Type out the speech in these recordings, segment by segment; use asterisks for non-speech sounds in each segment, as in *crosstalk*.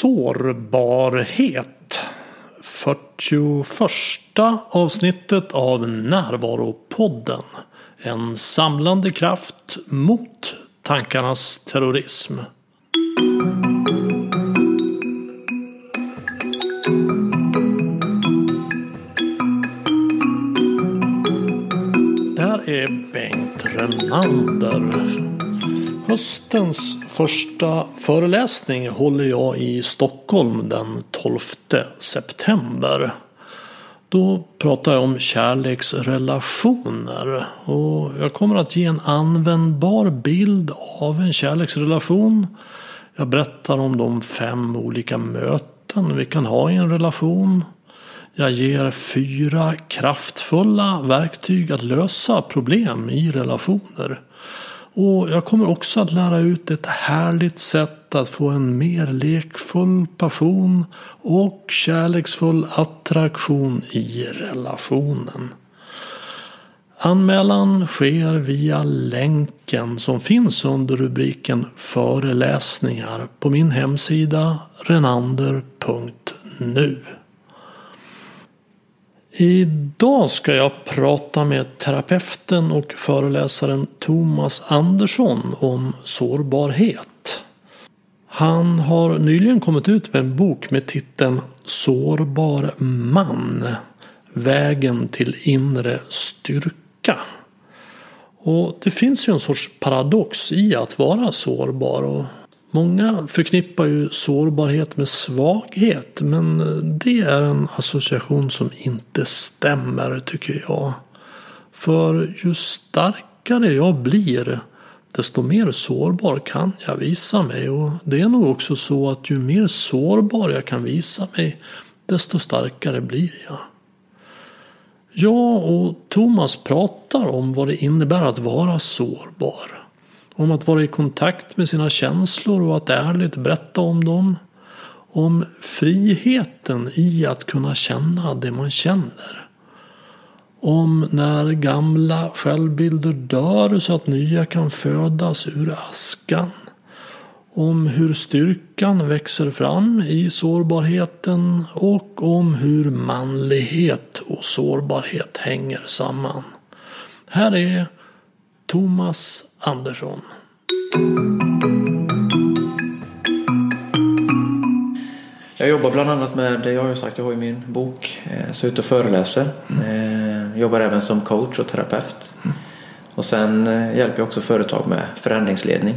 Sårbarhet. 41 avsnittet av Närvaropodden. En samlande kraft mot tankarnas terrorism. Där är Bengt Renander. Höstens första föreläsning håller jag i Stockholm den 12 september. Då pratar jag om kärleksrelationer och jag kommer att ge en användbar bild av en kärleksrelation. Jag berättar om de fem olika möten vi kan ha i en relation. Jag ger fyra kraftfulla verktyg att lösa problem i relationer. Och jag kommer också att lära ut ett härligt sätt att få en mer lekfull passion och kärleksfull attraktion i relationen. Anmälan sker via länken som finns under rubriken Föreläsningar på min hemsida renander.nu. Idag ska jag prata med terapeuten och föreläsaren Thomas Andersson om sårbarhet. Han har nyligen kommit ut med en bok med titeln Sårbar man. Vägen till inre styrka. Och det finns ju en sorts paradox i att vara sårbar. Många förknippar ju sårbarhet med svaghet men det är en association som inte stämmer tycker jag. För ju starkare jag blir desto mer sårbar kan jag visa mig och det är nog också så att ju mer sårbar jag kan visa mig desto starkare blir jag. Jag och Thomas pratar om vad det innebär att vara sårbar. Om att vara i kontakt med sina känslor och att ärligt berätta om dem. Om friheten i att kunna känna det man känner. Om när gamla självbilder dör så att nya kan födas ur askan. Om hur styrkan växer fram i sårbarheten och om hur manlighet och sårbarhet hänger samman. Här är Thomas Andersson. Jag jobbar bland annat med, jag har ju sagt, jag har ju min bok, eh, så ute och föreläser. Mm. Jobbar även som coach och terapeut. Mm. Och sen eh, hjälper jag också företag med förändringsledning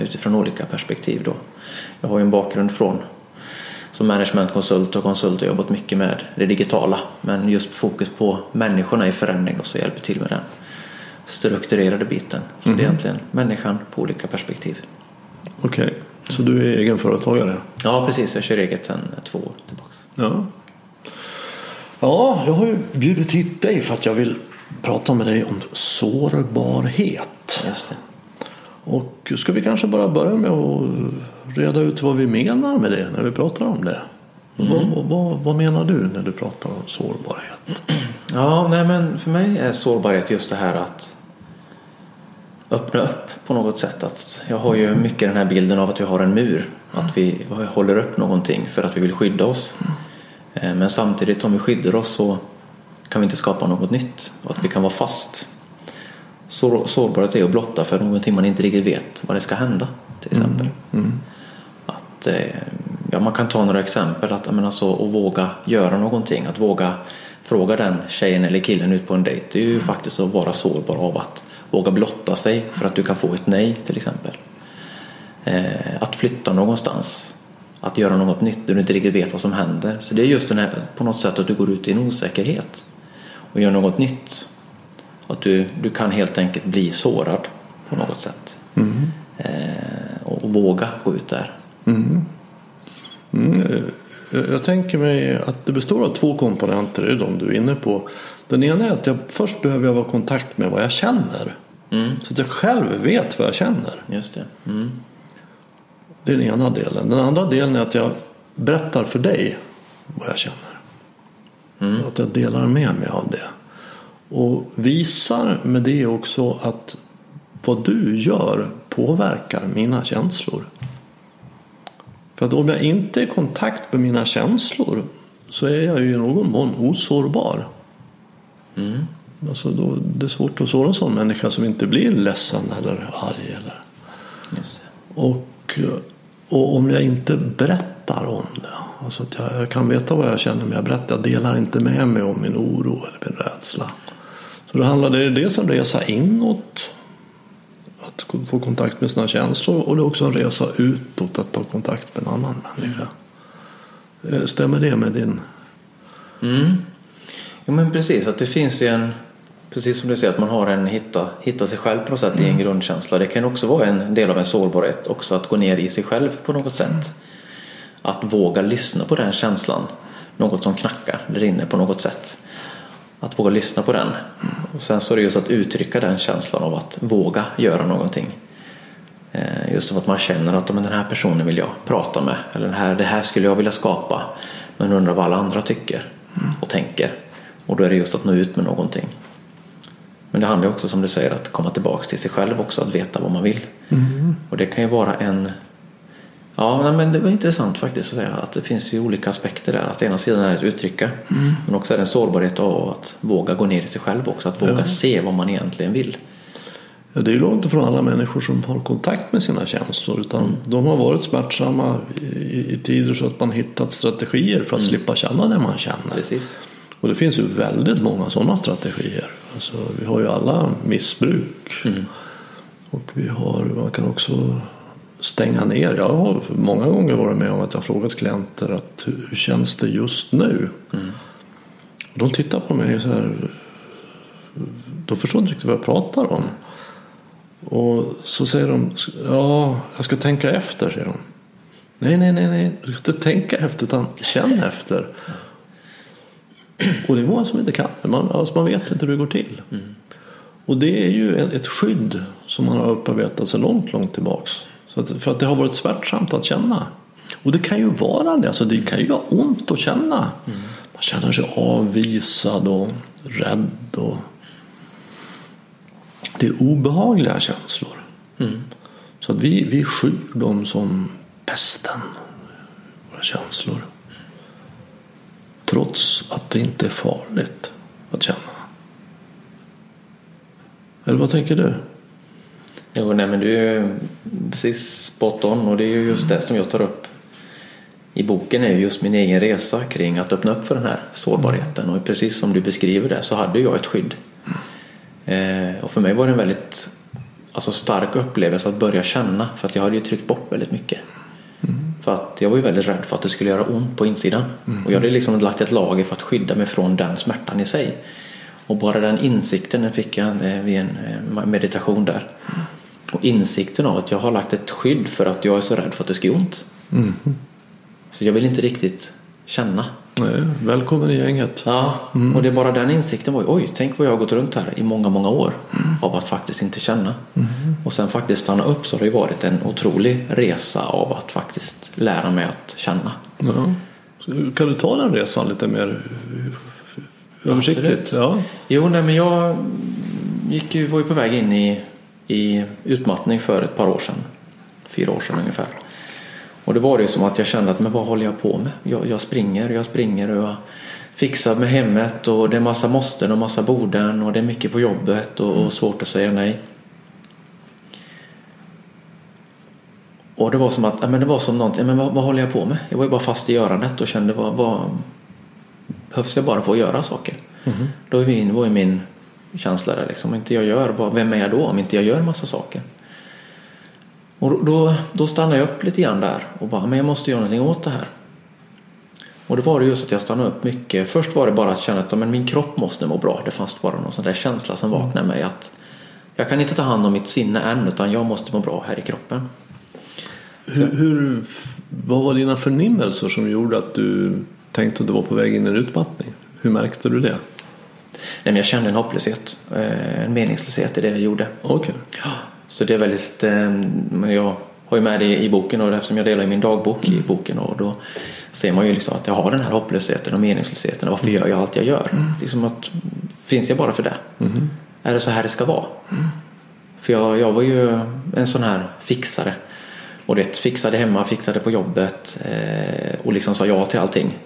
utifrån olika perspektiv. Då. Jag har ju en bakgrund från som managementkonsult och konsult och jobbat mycket med det digitala. Men just fokus på människorna i förändring och så hjälper till med den strukturerade biten. Så mm. det är mhm. egentligen människan på olika perspektiv. Okej, okay. så du är egenföretagare? Ja, precis. Jag kör eget sedan två år tillbaka. Ja. ja, jag har ju bjudit hit dig för att jag vill prata med dig om sårbarhet. Just det. Och ska vi kanske bara börja med att reda ut vad vi menar med det när vi pratar om det? Mm. Vad, vad, vad, menar du när du pratar om sårbarhet? Ja, nej men för mig är sårbarhet just det här att öppna upp på något sätt. Att jag har ju mycket den här bilden av att vi har en mur. Att vi håller upp någonting för att vi vill skydda oss. Eh, men samtidigt om vi skyddar oss så kan vi inte skapa något nytt och att vi kan vara fast. Så, sårbarhet är att blotta för någonting man inte riktigt vet vad det ska hända till exempel. Mm. Mm. Att, eh, ja, man kan ta några exempel. Att, men alltså, att våga göra någonting. Att våga fråga den tjejen eller killen ut på en dejt. Det är ju mm. faktiskt att vara sårbar av att våga blotta sig för att du kan få ett nej till exempel. Eh, att flytta någonstans. Att göra något nytt där du inte riktigt vet vad som händer. Så det är just den här, på något sätt att du går ut i en osäkerhet och gör något nytt. Att du, du kan helt enkelt bli sårad på något sätt. Mm. Eh, och, och, våga gå ut där. Mm. Mm. Jag tänker mig att det består av två komponenter, det är de du är inne på. Den ena är att jag först behöver jag vara i kontakt med vad jag känner. Mm. Så att jag själv vet vad jag känner. Just det. Mm. det är den ena delen. Den andra delen är att jag berättar för dig vad jag känner. Mm. Att jag delar med mig av det. Och visar med det också att vad du gör påverkar mina känslor. För att om jag inte är i kontakt med mina känslor så är jag ju i någon mån osårbar. Mm. Alltså då, det är svårt att såra en sån människa som inte blir ledsen eller arg. Eller. Och, och om jag inte berättar om det. Alltså att jag, jag kan veta vad jag känner men jag berättar. Jag delar inte med mig om min oro eller min rädsla. Så då handlar det dels om en resa inåt. Att få kontakt med sina känslor. Och det är också en resa utåt. Att ta kontakt med en annan människa. Eh, Stämmer det med din? Mm. Jo men precis, att det finns ju en Precis som du säger att man har en hitta, hitta sig själv på något sätt i en grundkänsla. Det kan också vara en del av en sårbarhet också att gå ner i sig själv på något sätt. Att våga lyssna på den känslan. Något som knackar där inne på något sätt. Att våga lyssna på den. Och sen så är det just att uttrycka den känslan av att våga göra någonting. Eh, Just som att man känner att "Men den här personen vill jag prata med. Eller den här, det här skulle jag vilja skapa. Men undrar vad alla andra tycker och tänker. Och då är det just att nå ut med någonting. Men det handlar också som du säger att komma tillbaks till sig själv också. Att veta vad man vill. Och det kan ju vara en Ja, men det var intressant faktiskt att säga att det finns ju olika aspekter där. Att ena sidan är att uttrycka men också är det en sårbarhet av att våga gå ner i sig själv också. Att våga Ja. se vad man egentligen vill. Ja, det är ju långt ifrån alla människor som har kontakt med sina känslor. Utan de har varit smärtsamma i, i tider så att man hittat strategier för att slippa känna det man känner. Precis. Och det finns ju väldigt många sådana strategier. Alltså, vi har ju alla missbruk. Och vi har, man kan också stänga ner. Jag har många gånger varit med om att jag frågat klienter att hur, känns det just nu? Och de tittar på mig så här. De förstår inte riktigt vad jag pratar om. Och så säger de, ja, jag ska tänka efter, säger de. Nej, nej, nej, nej, du ska inte tänka efter utan känn efter. Och det är många som inte kan det. Man, alltså man vet inte hur det går till. Och det är ju ett skydd som man har upparbetat sig långt, långt tillbaks. Så att, för att det har varit smärtsamt att känna. Och det kan ju vara det. Alltså det kan ju göra ont att känna. Man känner sig avvisad och rädd. Och... Det är obehagliga känslor. Så att vi, vi skyr dem som pesten. Våra känslor. Trots att det inte är farligt att känna. Eller vad tänker du? Jo, nej, men du är ju precis spot on och det är ju just det som jag tar upp i boken är ju just min egen resa kring att öppna upp för den här sårbarheten och precis som du beskriver det så hade jag ett skydd. Eh, och för mig var det en väldigt alltså, stark upplevelse att börja känna för att jag hade ju tryckt bort väldigt mycket. För att jag var ju väldigt rädd för att det skulle göra ont på insidan. Och jag hade liksom lagt ett lager för att skydda mig från den smärtan i sig. Och bara den insikten den fick jag eh, vid en eh, meditation där. Och insikten av att jag har lagt ett skydd för att jag är så rädd för att det ska göra ont. Så jag vill inte riktigt känna. Nej, välkommen i gänget. Ja, och det är bara den insikten var ju, oj, tänk vad jag har gått runt här i många, många år av att faktiskt inte känna. Och sen faktiskt stanna upp så har det ju varit en otrolig resa av att faktiskt lära mig att känna. Ja. Kan du ta den resan lite mer översiktligt? Ja. Jo, nej, men jag gick ju, var ju på väg in i, i utmattning för ett par år sedan. Fyra år sedan ungefär. Och det var det som att jag kände att men vad håller jag på med? Jag, jag springer, jag springer och jag fixar med hemmet och det är massa måsten och massa borden och det är mycket på jobbet och, och svårt att säga nej. Och det var som att, ja, men det var som någonting, men vad, vad håller jag på med? Jag var ju bara fast i görandet och kände vad, vad behövs jag bara få göra saker? Då är min, var ju min känsla där liksom, om inte jag gör, vem är jag då om inte jag gör massa saker? Och då, då stannade jag upp lite grann där och bara, men jag måste göra någonting åt det här. Och då var det just att jag stannade upp mycket. Först var det bara att känna att men min kropp måste må bra. Det fanns bara någon sån där känsla som vaknade mig att jag kan inte ta hand om mitt sinne än utan jag måste må bra här i kroppen. Hur, hur, vad var dina förnimmelser som gjorde att du tänkte att du var på väg in i en utmattning? Hur märkte du det? Nej, men jag kände en hopplöshet, eh, en meningslöshet i det jag gjorde. Okej. Så det är väldigt, eh, jag har ju med det i boken och eftersom jag delar min dagbok i boken och då ser man ju liksom att jag har den här hopplösheten och meningslösheten. Varför gör jag allt jag gör? Liksom att, finns jag bara för det? Är det så här det ska vara? För jag, jag var ju en sån här fixare. Och det fixade hemma, fixade på jobbet eh, och liksom sa ja till allting.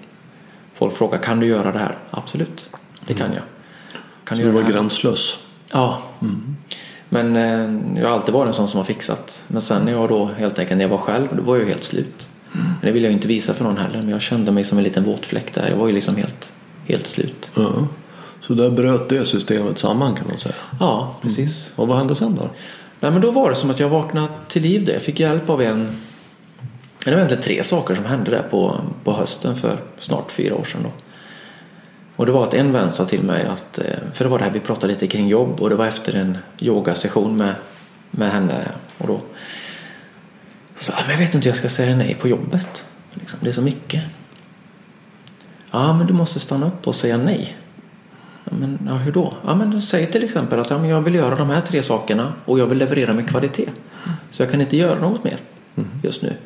Folk frågar kan du göra det här? Absolut, det kan jag. Kan Så du var gränslös? Ja. Men eh, jag har alltid varit en sån som har fixat. Men sen när jag då helt enkelt när jag var själv, då var jag ju helt slut. Men det ville jag inte visa för någon heller. Men jag kände mig som en liten våtfläck där. Jag var ju liksom helt, helt slut. Ja. Så där bröt det systemet samman kan man säga. Ja, precis. Och vad hände sen då? Nej, men då var det som att jag vaknade till liv där. Jag fick hjälp av en... Det var egentligen tre saker som hände där på, på hösten för snart fyra år sedan. Då. Och det var att en vän sa till mig att, eh, för det var det här vi pratade lite kring jobb och det var efter en yogasession med, med henne. Och då så sa jag, men jag vet inte hur jag ska säga nej på jobbet. Liksom, det är så mycket. Ja, men du måste stanna upp och säga nej. Ja, men ja, hur då? Ja, men säg till exempel att ja, men jag vill göra de här tre sakerna och jag vill leverera med kvalitet. Så jag kan inte göra något mer just nu.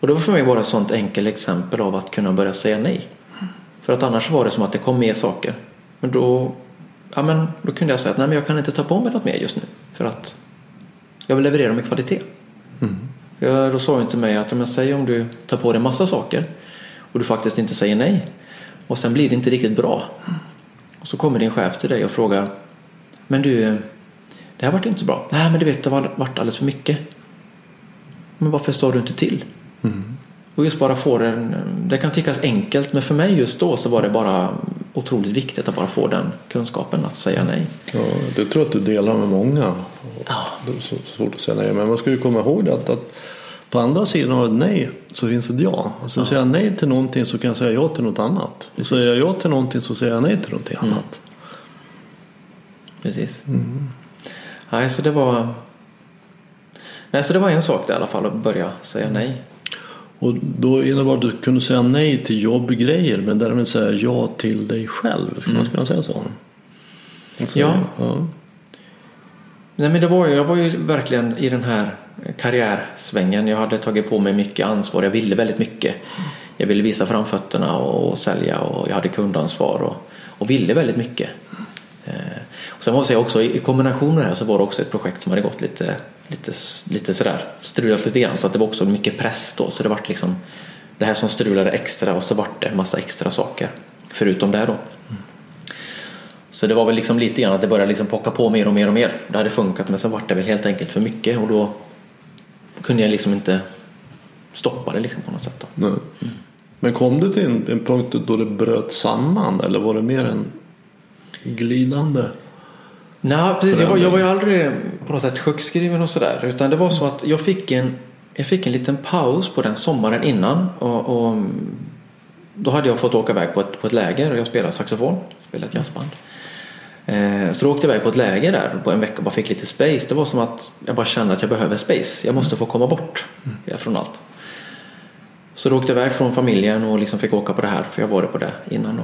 Och det var för mig bara ett sånt enkelt exempel av att kunna börja säga nej. För att annars var det som att det kom mer saker. Men då, ja, men då kunde jag säga att nej, men jag kan inte ta på mig något mer just nu. För att jag vill leverera med kvalitet. Jag, då sa hon till mig att om jag säger om du tar på dig massa saker och du faktiskt inte säger nej och sen blir det inte riktigt bra. Och så kommer din chef till dig och frågar Men du, det här vart inte så bra. Nej men du vet det har varit alldeles för mycket. Men varför står du inte till? Och just bara få den, det kan tyckas enkelt men för mig just då så var det bara otroligt viktigt att bara få den kunskapen att säga nej. Ja, det tror jag att du delar med många. Ja. Det är så svårt att säga nej. Men man ska ju komma ihåg att, att på andra sidan av ett nej så finns ett ja. Och så säger jag nej till någonting så kan jag säga ja till något annat. Och säger jag ja till någonting så säger jag nej till någonting annat. Precis. Nej, så det var Nej, så det var en sak där i alla fall att börja säga nej. Och då innebar det att du kunde säga nej till jobbgrejer men därmed säga ja till dig själv. Skulle man kunna säga så? Alltså, Ja. ja. Nej men det var ju, jag var ju verkligen i den här karriärsvängen. Jag hade tagit på mig mycket ansvar. Jag ville väldigt mycket. Jag ville visa framfötterna och, och sälja och jag hade kundansvar och, och ville väldigt mycket. Eh, och sen måste jag också, i kombination med det här så var det också ett projekt som hade gått lite, lite, lite sådär, strulat lite grann. Så att det var också mycket press då. Så det vart liksom det här som strulade extra och så vart det en massa extra saker. Förutom det då. Så det var väl liksom lite grann att det började liksom plocka på mer och mer och mer. Det hade funkat men så vart det väl helt enkelt för mycket och då kunde jag liksom inte stoppa det liksom på något sätt. Då. Nej. Men kom du till en, en punkt då det bröt samman eller var det mer en glidande? Nej, precis. Jag var, jag var ju aldrig på något sätt sjukskriven och sådär. Utan det var så att jag fick en, jag fick en liten paus på den sommaren innan. Och, och då hade jag fått åka iväg på ett, på ett läger och jag spelade saxofon. Spelade ett jazzband. Eh, så då åkte jag iväg på ett läger där på en vecka och bara fick lite space. Det var som att jag bara kände att jag behöver space. Jag måste få komma bort från allt. Så då åkte jag iväg från familjen och liksom fick åka på det här för jag var på det innan då.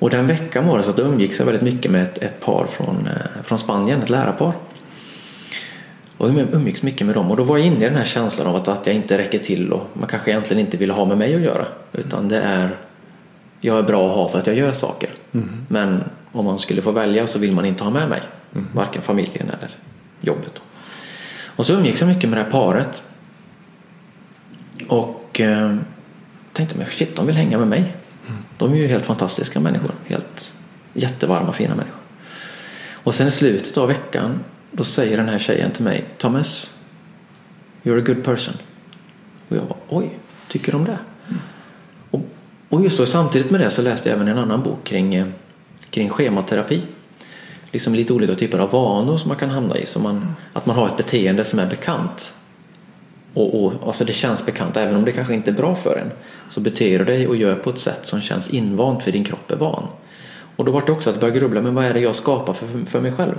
Och den veckan var det så att då umgicks jag väldigt mycket med ett, ett par från, eh, från Spanien, ett lärarpar. Och jag umgicks mycket med dem och då var jag inne i den här känslan av att, att jag inte räcker till och man kanske egentligen inte vill ha med mig att göra. Utan det är, jag är bra att ha för att jag gör saker. Men om man skulle få välja så vill man inte ha med mig. Varken familjen eller jobbet. Och så umgicks jag mycket med det här paret. Och eh, tänkte mig, shit de vill hänga med mig. De är ju helt fantastiska människor. Helt jättevarma, fina människor. Och sen i slutet av veckan då säger den här tjejen till mig Thomas, you're a good person. Och jag bara, oj, tycker de det? Och, och just då samtidigt med det så läste jag även en annan bok kring, eh, kring schematerapi. Liksom lite olika typer av vanor som man kan hamna i. Så man, Att man har ett beteende som är bekant. Och, och, alltså det känns bekant även om det kanske inte är bra för en. Så beter du dig och gör på ett sätt som känns invant för din kropp är van. Och då var det också att börja grubbla, men vad är det jag skapar för, för mig själv?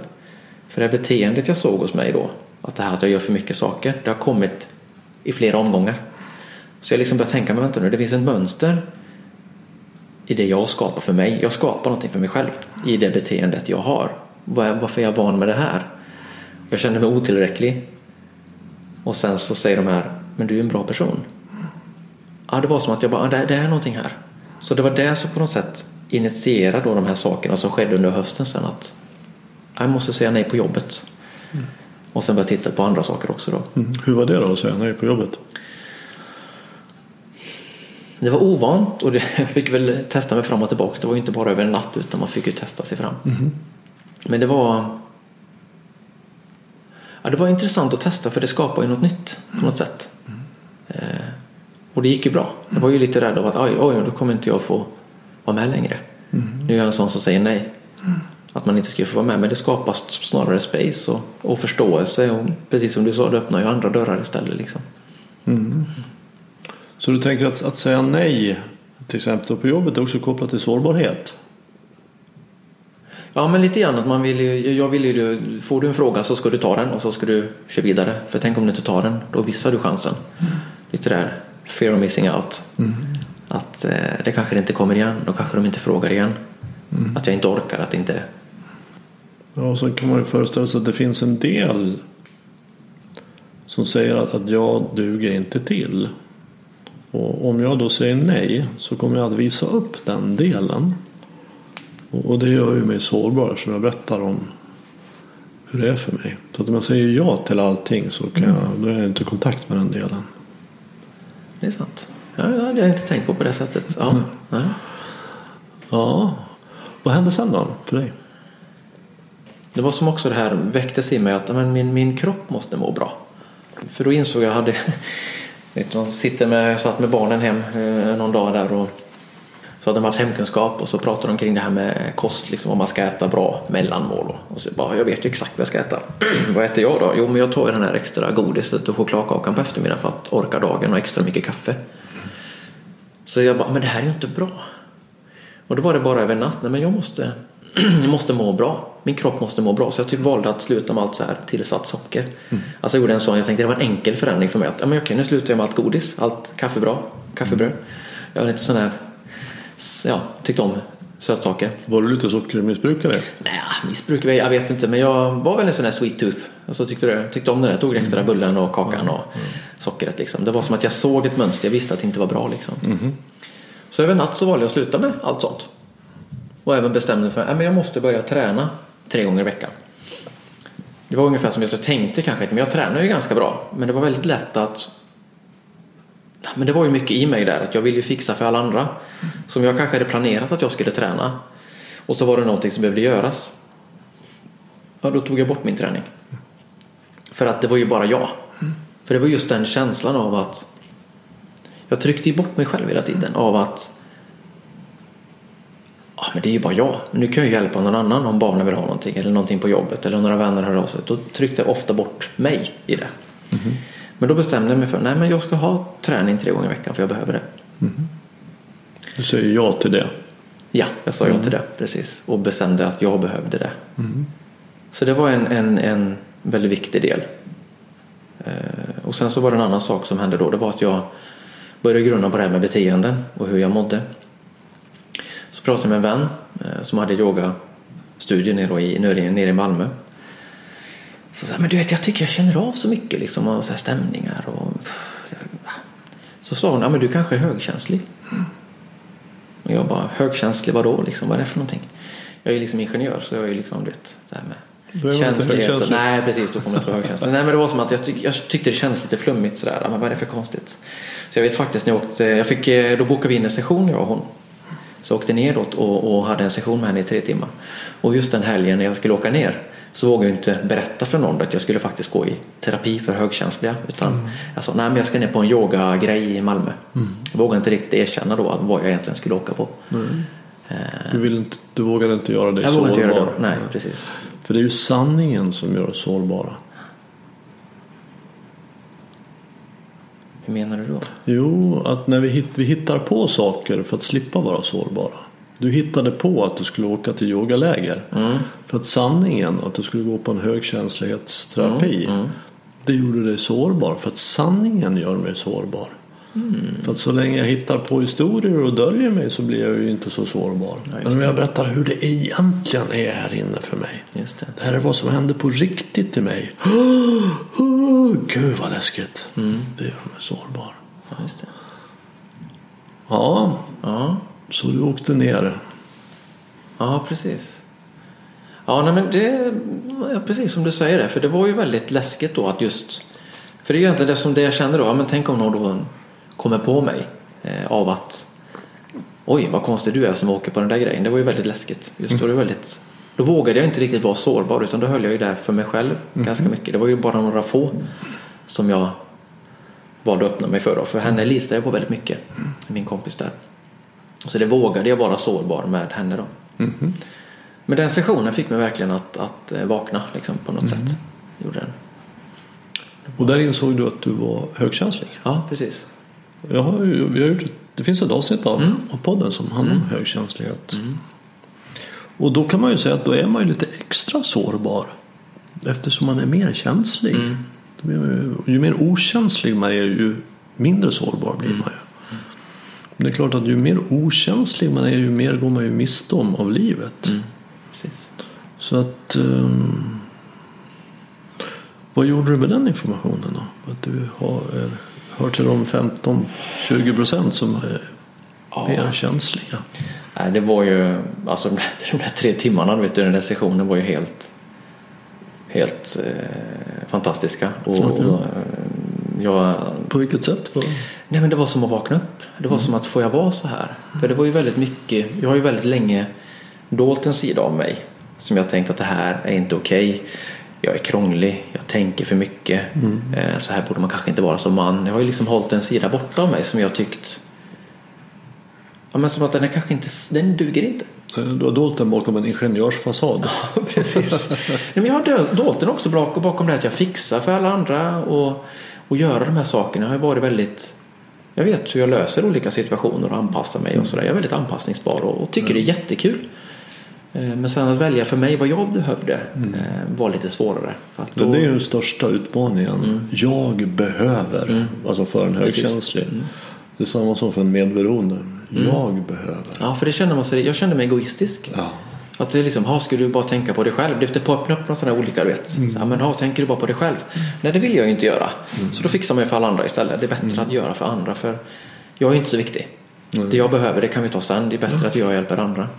För det här beteendet jag såg hos mig då, att det här att jag gör för mycket saker, det har kommit i flera omgångar. Så jag liksom började tänka, men vänta nu, det finns ett mönster i det jag skapar för mig. Jag skapar någonting för mig själv i det beteendet jag har. Varför är jag van med det här? Jag kände mig otillräcklig. Och sen så säger de här, men du är en bra person. Ja, det var som att jag bara, det, det är någonting här. Så det var det som på något sätt initierade då de här sakerna som skedde under hösten sen att jag måste säga nej på jobbet. Och sen börja titta på andra saker också då. Mm. Hur var det då att säga nej på jobbet? Det var ovant och det *laughs* jag fick väl testa mig fram och tillbaka. Det var ju inte bara över en natt utan man fick ju testa sig fram. Men det var Ja, det var intressant att testa för det skapar ju något nytt på något sätt. Eh, och det gick ju bra. Jag var ju lite rädd av att oj, oj, då kommer inte jag få vara med längre. Nu är jag en sån som säger nej. Att man inte ska få vara med. Men det skapas snarare space och, och förståelse. Och precis som du sa, det öppnar ju andra dörrar istället. Liksom. Så du tänker att, att säga nej till exempel på jobbet är också kopplat till sårbarhet? Ja, men lite grann att man vill ju, jag vill ju, får du en fråga så ska du ta den och så ska du köra vidare. För tänk om du inte tar den, då missar du chansen. Lite där fear of missing out. Att eh, det kanske inte kommer igen, då kanske de inte frågar igen. Att jag inte orkar, att det inte... Ja, och så kan man ju föreställa sig att det finns en del som säger att, att jag duger inte till. Och om jag då säger nej så kommer jag att visa upp den delen. Och, det gör ju mig sårbar som jag berättar om hur det är för mig. Så att om jag säger ja till allting så kan jag, då är jag inte i kontakt med den delen. Det är sant. Ja, ja, det har jag inte tänkt på på det sättet. Ja, nej. Ja, vad hände sen då för dig? Det var som också det här väcktes i mig att men, min, min kropp måste må bra. För då insåg jag, jag hade, *laughs* du, sitter med, jag satt med barnen hem eh, någon dag där och så hade de haft hemkunskap och så pratade de kring det här med kost, liksom, om man ska äta bra mellanmål. Och, så bara, jag vet ju exakt vad jag ska äta. *clears throat* vad äter jag då? Jo, men jag tar ju den här extra godiset och chokladkakan på eftermiddagen för att orka dagen och extra mycket kaffe. Så jag bara, men det här är ju inte bra. Och då var det bara över natt, nej men jag måste, *clears throat* jag måste må bra. Min kropp måste må bra. Så jag typ valde att sluta med allt så här tillsatt socker. Alltså jag gjorde en sån, jag tänkte det var en enkel förändring för mig. Att, ja, men okej, nu slutar jag med allt godis, allt kaffe bra, kaffebröd. Jag var inte sån här, ja, tyckte om sötsaker. Var du lite sockermissbrukare? Nej, missbruk, jag vet inte. Men jag var väl en sån här sweet tooth. Alltså tyckte, det, tyckte om det. Jag tog den extra bullen och kakan och sockret liksom. Det var som att jag såg ett mönster. Jag visste att det inte var bra liksom. Så över natt så valde jag att sluta med allt sånt. Och även bestämde för att jag måste börja träna tre gånger i veckan. Det var ungefär som jag tänkte kanske, men jag tränar ju ganska bra. Men det var väldigt lätt att men det var ju mycket i mig där att jag ville fixa för alla andra. Som jag kanske hade planerat att jag skulle träna. Och så var det någonting som behövde göras. Ja, då tog jag bort min träning. För att det var ju bara jag. För det var just den känslan av att jag tryckte ju bort mig själv hela tiden av att ja, men det är ju bara jag. Nu kan jag hjälpa någon annan om barnen vill ha någonting eller någonting på jobbet eller om några vänner hör av sig. Då tryckte jag ofta bort mig i det. Men då bestämde jag mig för nej men jag ska ha träning tre gånger i veckan för jag behöver det. Du säger ja till det. Ja, jag sa ja till det precis och bestämde att jag behövde det. Så det var en, en, en väldigt viktig del. Eh, och sen så var det en annan sak som hände då. Det var att jag började grunna på det här med beteenden och hur jag mådde. Så pratade jag med en vän eh, som hade yogastudier nere i, nere, i Malmö. Så sa men du vet jag tycker jag känner av så mycket liksom av så här stämningar och så sa hon, ja men du kanske är högkänslig. Och jag bara, högkänslig vadå liksom, vad är det för någonting? Jag är liksom ingenjör så jag är liksom, du vet, det här med Då känslighet. Nej precis, då får man inte vara högkänslig. Nej men det var som att jag, tyck, jag tyckte det kändes lite flummigt sådär, men vad är det för konstigt? Så jag vet faktiskt när jag åkte, jag fick, eh, då bokade vi in en session jag och hon. Så jag åkte neråt och, och hade en session med henne i tre timmar. Och just den helgen när jag skulle åka ner så vågade jag inte berätta för någon att jag skulle faktiskt gå i terapi för högkänsliga. Utan jag sa, nej men jag ska ner på en yogagrej i Malmö. Jag vågade inte riktigt erkänna då vad jag egentligen skulle åka på. Du, vill inte, du vågade inte göra dig Jag sårbar. inte göra det då. Nej, precis. För det är ju sanningen som gör oss sårbara. Hur menar du då? Jo, att när vi, hitt, vi hittar på saker för att slippa vara sårbara. Du hittade på att du skulle åka till yogaläger. För att sanningen att du skulle gå på en högkänslighetsterapi. Det gjorde dig sårbar. För att sanningen gör mig sårbar. För att så länge jag hittar på historier och döljer mig så blir jag ju inte så sårbar. Men om jag berättar hur det egentligen är här inne för mig. Just det. Det här är vad som hände på riktigt till mig. *gasps* Gud vad läskigt. Det gör mig sårbar. Ja. Ja, Ja. så du åkte ner. ja, precis. Ja, nej, men det ja, precis som du säger det. För det var ju väldigt läskigt då att just för det är ju egentligen det som det jag kände då. Ja, men tänk om någon då kommer på mig eh, av att oj vad konstig du är som åker på den där grejen. Det var ju väldigt läskigt. Just då, det var väldigt, då vågade jag inte riktigt vara sårbar utan då höll jag ju där för mig själv ganska mycket. Det var ju bara några få som jag valde att öppna mig för. Då. För henne litade jag på väldigt mycket. Min kompis där. Så det vågade jag vara sårbar med henne då. Men den sessionen fick mig verkligen att, att eh, vakna liksom, på något sätt. Gjorde den. Och där insåg du att du var högkänslig. Ja, precis. Jag har ju, vi har gjort, det finns ett avsnitt av, av podden som handlar om högkänslighet. Och då kan man ju säga att då är man ju lite extra sårbar. Eftersom man är mer känslig. Man ju, ju mer okänslig man är ju mindre sårbar blir man ju. Men det är klart att ju mer okänslig man är ju mer går man ju miste om av livet. Så att... ehm, vad gjorde du med den informationen då? Att du har, hör till de 15-20 procent som är mer känsliga. Nej, det var ju, alltså de där tre timmarna vet du, den där sessionen var ju helt, helt eh, fantastiska. Och, och, eh, jag, På vilket sätt? Vad- nej men det var som att vakna upp. Det var som att får jag vara så här? För det var ju väldigt mycket, jag har ju väldigt länge dolt en sida av mig som jag tänkt att det här är inte okej. Jag är krånglig, tänker för mycket. Eh, så här borde man kanske inte vara som man. Jag har ju liksom hållit en sida borta av mig som jag tyckt Ja, men som att den är kanske inte, den duger inte. Du har dolt den bakom en ingenjörsfasad. *laughs* Precis. Nej, men jag har dolt den också bak- bakom det att jag fixar för alla andra och, och göra de här sakerna har ju varit väldigt jag vet hur jag löser olika situationer och anpassar mig och sådär. Jag är väldigt anpassningsbar och, och tycker det är jättekul. Eh, Men sen att välja för mig vad jag behövde eh, var lite svårare. Då, det är ju den största utmaningen. Jag behöver. Alltså för en högkänslig. Det är samma som för en medberoende. Jag behöver. Ja, för det kände man sig, jag kände mig egoistisk. Ja. Att det är liksom, ha, skulle du bara tänka på dig själv? Det är på öppna upp några sådana olika, du vet. Så, ja, men ha, tänker du bara på dig själv? Nej, det vill jag ju inte göra. Så då fixar man ju för alla andra istället. Det är bättre att göra för andra, för jag är inte så viktig. Det jag behöver, det kan vi ta sen. Det är bättre att jag hjälper andra.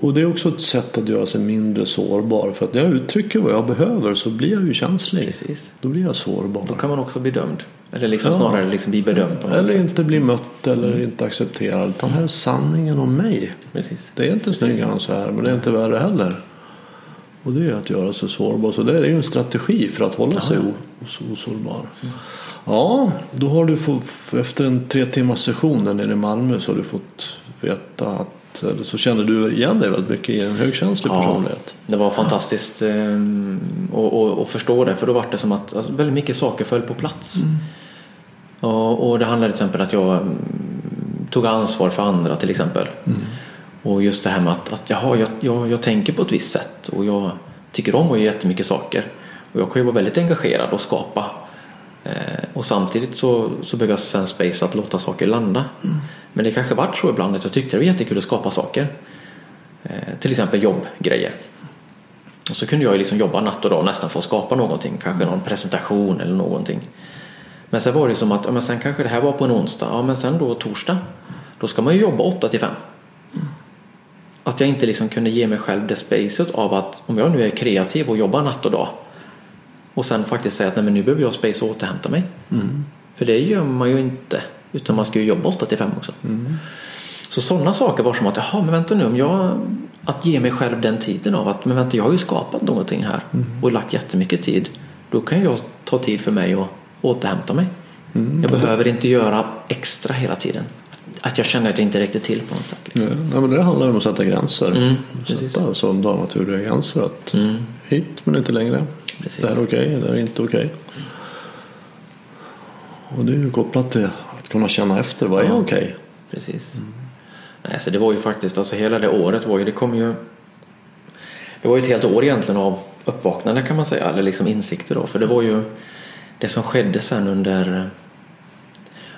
Och det är också ett sätt att göra sig mindre sårbar. För att när jag uttrycker vad jag behöver så blir jag ju känslig. Precis. Då blir jag sårbar. Då kan man också bli dömd. Eller liksom Ja. snarare liksom bli bedömd på något Eller sätt. inte bli mött eller inte accepterad. Utan här är sanningen om mig. Precis. Det är inte snyggare än så här men det är inte värre heller. Och det är att göra sig sårbar. Så det är ju en strategi för att hålla sig o- os- osårbar. Ja, då har du fått, efter en tre timmars session där nere i Malmö så har du fått veta att, eller så känner du igen dig väldigt mycket i en högkänslig Ja. personlighet. Det var fantastiskt att och, och förstå det. För då var det som att alltså, väldigt mycket saker föll på plats. Och, och det handlade till exempel att jag mm, tog ansvar för andra till exempel. Och just det här med att, att jaha, jag, jag, jag tänker på ett visst sätt och jag tycker om att göra jättemycket saker. Och jag kan ju vara väldigt engagerad och skapa. Eh, och samtidigt så, så behöver jag sen space att låta saker landa. Men det kanske varit så ibland att jag tyckte det var jättekul att skapa saker. Eh, till exempel jobbgrejer. Och så kunde jag liksom jobba natt och dag nästan för att skapa någonting. Kanske någon presentation eller någonting. Men sen var det som att, ja, men sen kanske det här var på en onsdag. Ja men sen då torsdag. Då ska man ju jobba 8 till 5. Att jag inte liksom kunde ge mig själv det spacet av att om jag nu är kreativ och jobbar natt och dag. Och sen faktiskt säga att nej men nu behöver jag space och återhämta mig. För det gör man ju inte. Utan man ska ju jobba 8 till 5 också. Så sådana saker var som att, jaha men vänta nu om jag att ge mig själv den tiden av att men vänta jag har ju skapat någonting här och lagt jättemycket tid. Då kan jag ta tid för mig och återhämta mig. Jag behöver inte göra extra hela tiden. Att jag känner att jag inte räckte till på något sätt. Liksom. Ja, men det handlar om att sätta gränser. Mm, sätta som har naturliga gränser. Att Mm. Hit men inte längre. Precis. Det här är okej, det här är inte okej. Och det är ju kopplat till kunna känna efter. Vad är Ja. okej? Precis. Nej, så det var ju faktiskt, alltså hela det året var ju, det kom ju Det var ju ett helt år egentligen av uppvaknande kan man säga, eller liksom insikter då. För det var ju det som skedde sen under,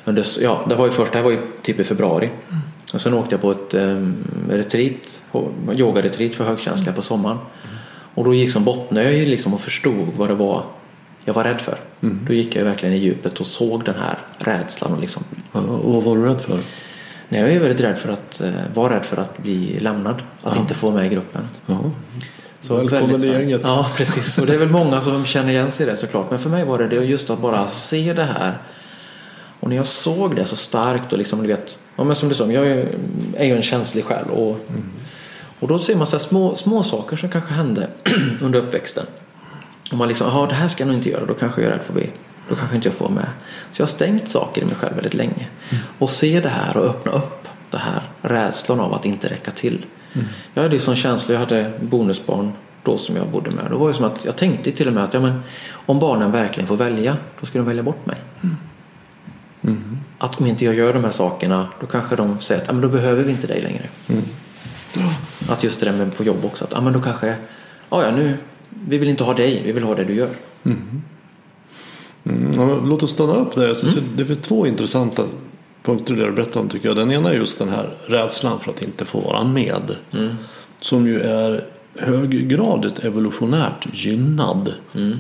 under ja det var ju först, det här var ju typ i februari. Och sen åkte jag på ett um, retreat, yogaretreat för högkänsliga på sommaren. Och då gick som bottnade jag ju liksom och förstod vad det var jag var rädd för. Då gick jag verkligen i djupet och såg den här rädslan och liksom Ja, och vad var du rädd för? Nej, jag är väldigt rädd för att eh, vara rädd för att bli lämnad. Att inte få vara med i gruppen. Ja. Så Välkommen i gänget. Ja, precis. Och det är väl många som känner igen sig i det såklart. Men för mig var det det just att bara se det här. Och när jag såg det så starkt och liksom, du vet, ja, men som du sa, jag är ju- en känslig själ. Och, och då ser man så små, små saker som kanske hände *clears throat* under uppväxten. Och man liksom, ja det här ska jag nog inte göra, då kanske jag är rädd att bli. Då kanske inte jag får med. Så jag har stängt saker i mig själv väldigt länge. Och se det här och öppna upp det här rädslan av att inte räcka till. Jag hade ju sån känsla, jag hade bonusbarn då som jag bodde med. Det var ju som att jag tänkte till och med att ja, men, om barnen verkligen får välja, då ska de välja bort mig. Att om inte jag gör de här sakerna, då kanske de säger att ja, men då behöver vi inte dig längre. Att just det där med på jobb också, att ja, men då kanske, ja, ja nu, vi vill inte ha dig, vi vill ha det du gör. Mm, ja, låt oss stanna upp där. Så Det finns två intressanta punkter där du berättar om tycker jag. Den ena är just den här rädslan för att inte få vara med. Som ju är höggradigt evolutionärt gynnad.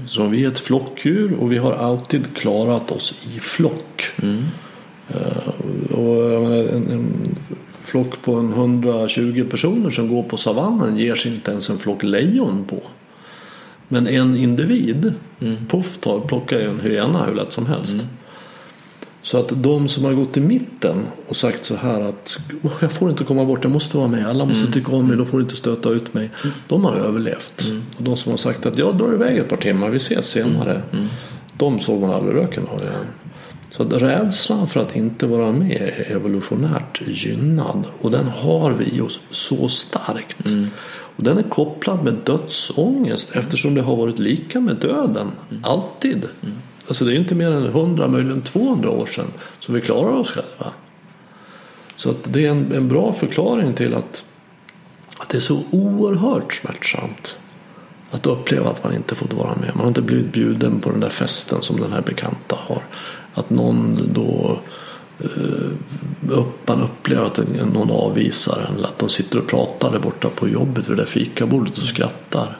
Så vi är ett flockdjur och vi har alltid klarat oss i flock. Eh, och en, en flock på en 120 personer som går på savannen ger sig inte ens en flock lejon på. Men en individ, poff tar, plockar ju en hyena hur lätt som helst. Så att de som har gått i mitten och sagt så här att "Åh, jag får inte komma bort, jag måste vara med, alla måste tycka om mig, de får inte stöta ut mig. De har överlevt. Och de som har sagt att jag drar iväg ett par timmar, vi ses senare. De såg man aldrig röken av igen. Så att rädslan för att inte vara med är evolutionärt gynnad. Och den har vi i oss så starkt. Och den är kopplad med dödsångest eftersom det har varit lika med döden. Alltid. Alltså det är inte mer än 100, möjligen 200 år sedan som vi klarar oss själva. Så att det är en, en bra förklaring till att, att det är så oerhört smärtsamt att uppleva att man inte fått vara med. Man har inte blivit bjuden på den där festen som den här bekanta har. Att någon då upp, man upplever att någon avvisar en eller att de sitter och pratar där borta på jobbet vid det där fikabordet och skrattar.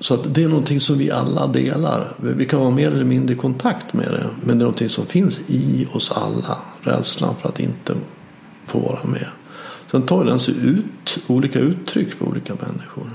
Så att det är någonting som vi alla delar. Vi kan vara mer eller mindre i kontakt med det. Men det är någonting som finns i oss alla. Rädslan för att inte få vara med. Sen tar den sig ut, olika uttryck för olika människor.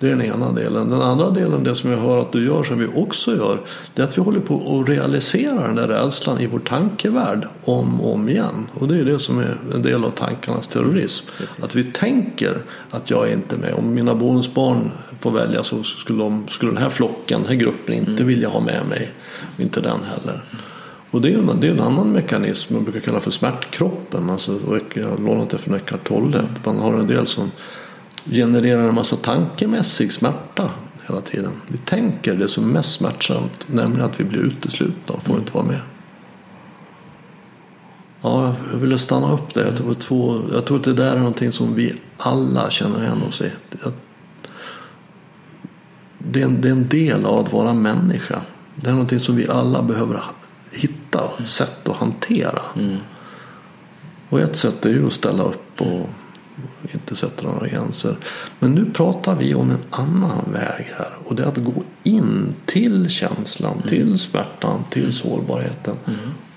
Det är den ena delen. Den andra delen, det som jag hör att du gör som vi också gör, det är att vi håller på att realisera den där rädslan i vår tankevärld om och om igen. Och det är det som är en del av tankarnas terrorism. Att vi tänker att jag är inte med. Om mina bonusbarn får välja så skulle, de, skulle den här flocken, den här gruppen inte vilja ha med mig. Och inte den heller. Och det är, en, det är en annan mekanism man brukar kalla för smärtkroppen. Alltså, jag har lånat det från Eckart Tolle. Att man har en del som genererar en massa tankemässig smärta hela tiden. Vi tänker det som är mest smärtsamt, nämligen att vi blir uteslutna och får inte vara med. Ja, jag ville stanna upp där. Jag tror, två, jag tror att det där är någonting som vi alla känner igen oss i. Det- är, en, det är en del av att vara människa. Det är någonting som vi alla behöver hitta sätt att hantera. Och ett sätt är ju att ställa upp och inte sätta några gränser. Men nu pratar vi om en annan väg här. Och det är att gå in till känslan, till smärtan, till sårbarheten.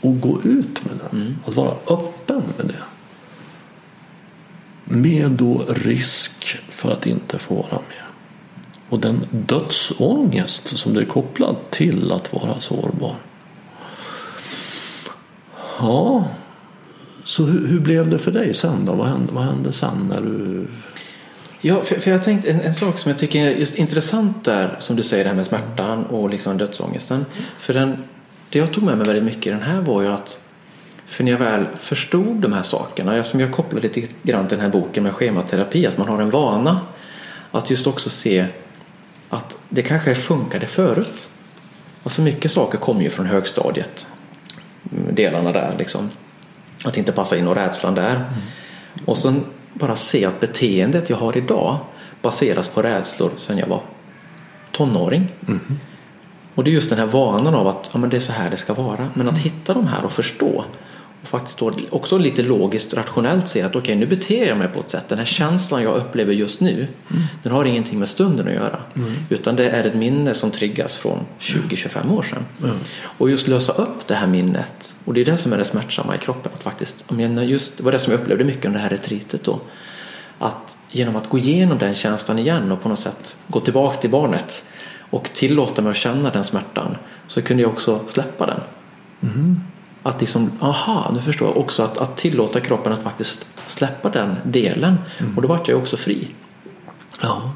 Och gå ut med den. Att vara öppen med det. Med då risk för att inte få vara med. Och den dödsångest som det är kopplad till att vara sårbar. Ja, så hur, hur blev det för dig sen då? Vad hände, vad hände sen när du... Ja, för, för jag tänkte en, en sak som jag tycker är just intressant där som du säger det här med smärtan och liksom dödsångesten. För den, det jag tog med mig väldigt mycket i den här var ju att för när jag väl förstod de här sakerna, eftersom jag kopplade lite grann till den här boken med schematerapi, att man har en vana att just också se att det kanske funkade förut. Alltså mycket saker kommer ju från högstadiet. Mm, delarna där liksom. Att inte passa in och rädslan där. Och sen bara se att beteendet jag har idag baseras på rädslor sedan jag var tonåring. Och det är just den här vanan av att ja, men det är så här det ska vara. Men att hitta de här och förstå. Och faktiskt då också lite logiskt rationellt se att okej nu beter jag mig på ett sätt. Den här känslan jag upplever just nu. Den har ingenting med stunden att göra. Utan det är ett minne som triggas från 20-25 år sedan. Och just lösa upp det här minnet. Och det är det som är det smärtsamma i kroppen. Att faktiskt, just, det var det som jag upplevde mycket under det här retreatet då. Att genom att gå igenom den känslan igen och på något sätt gå tillbaka till barnet och tillåta mig att känna den smärtan så kunde jag också släppa den. Mm. Att liksom, aha, nu förstår jag också att, att tillåta kroppen att faktiskt släppa den delen Mm. och då vart jag också fri. Ja.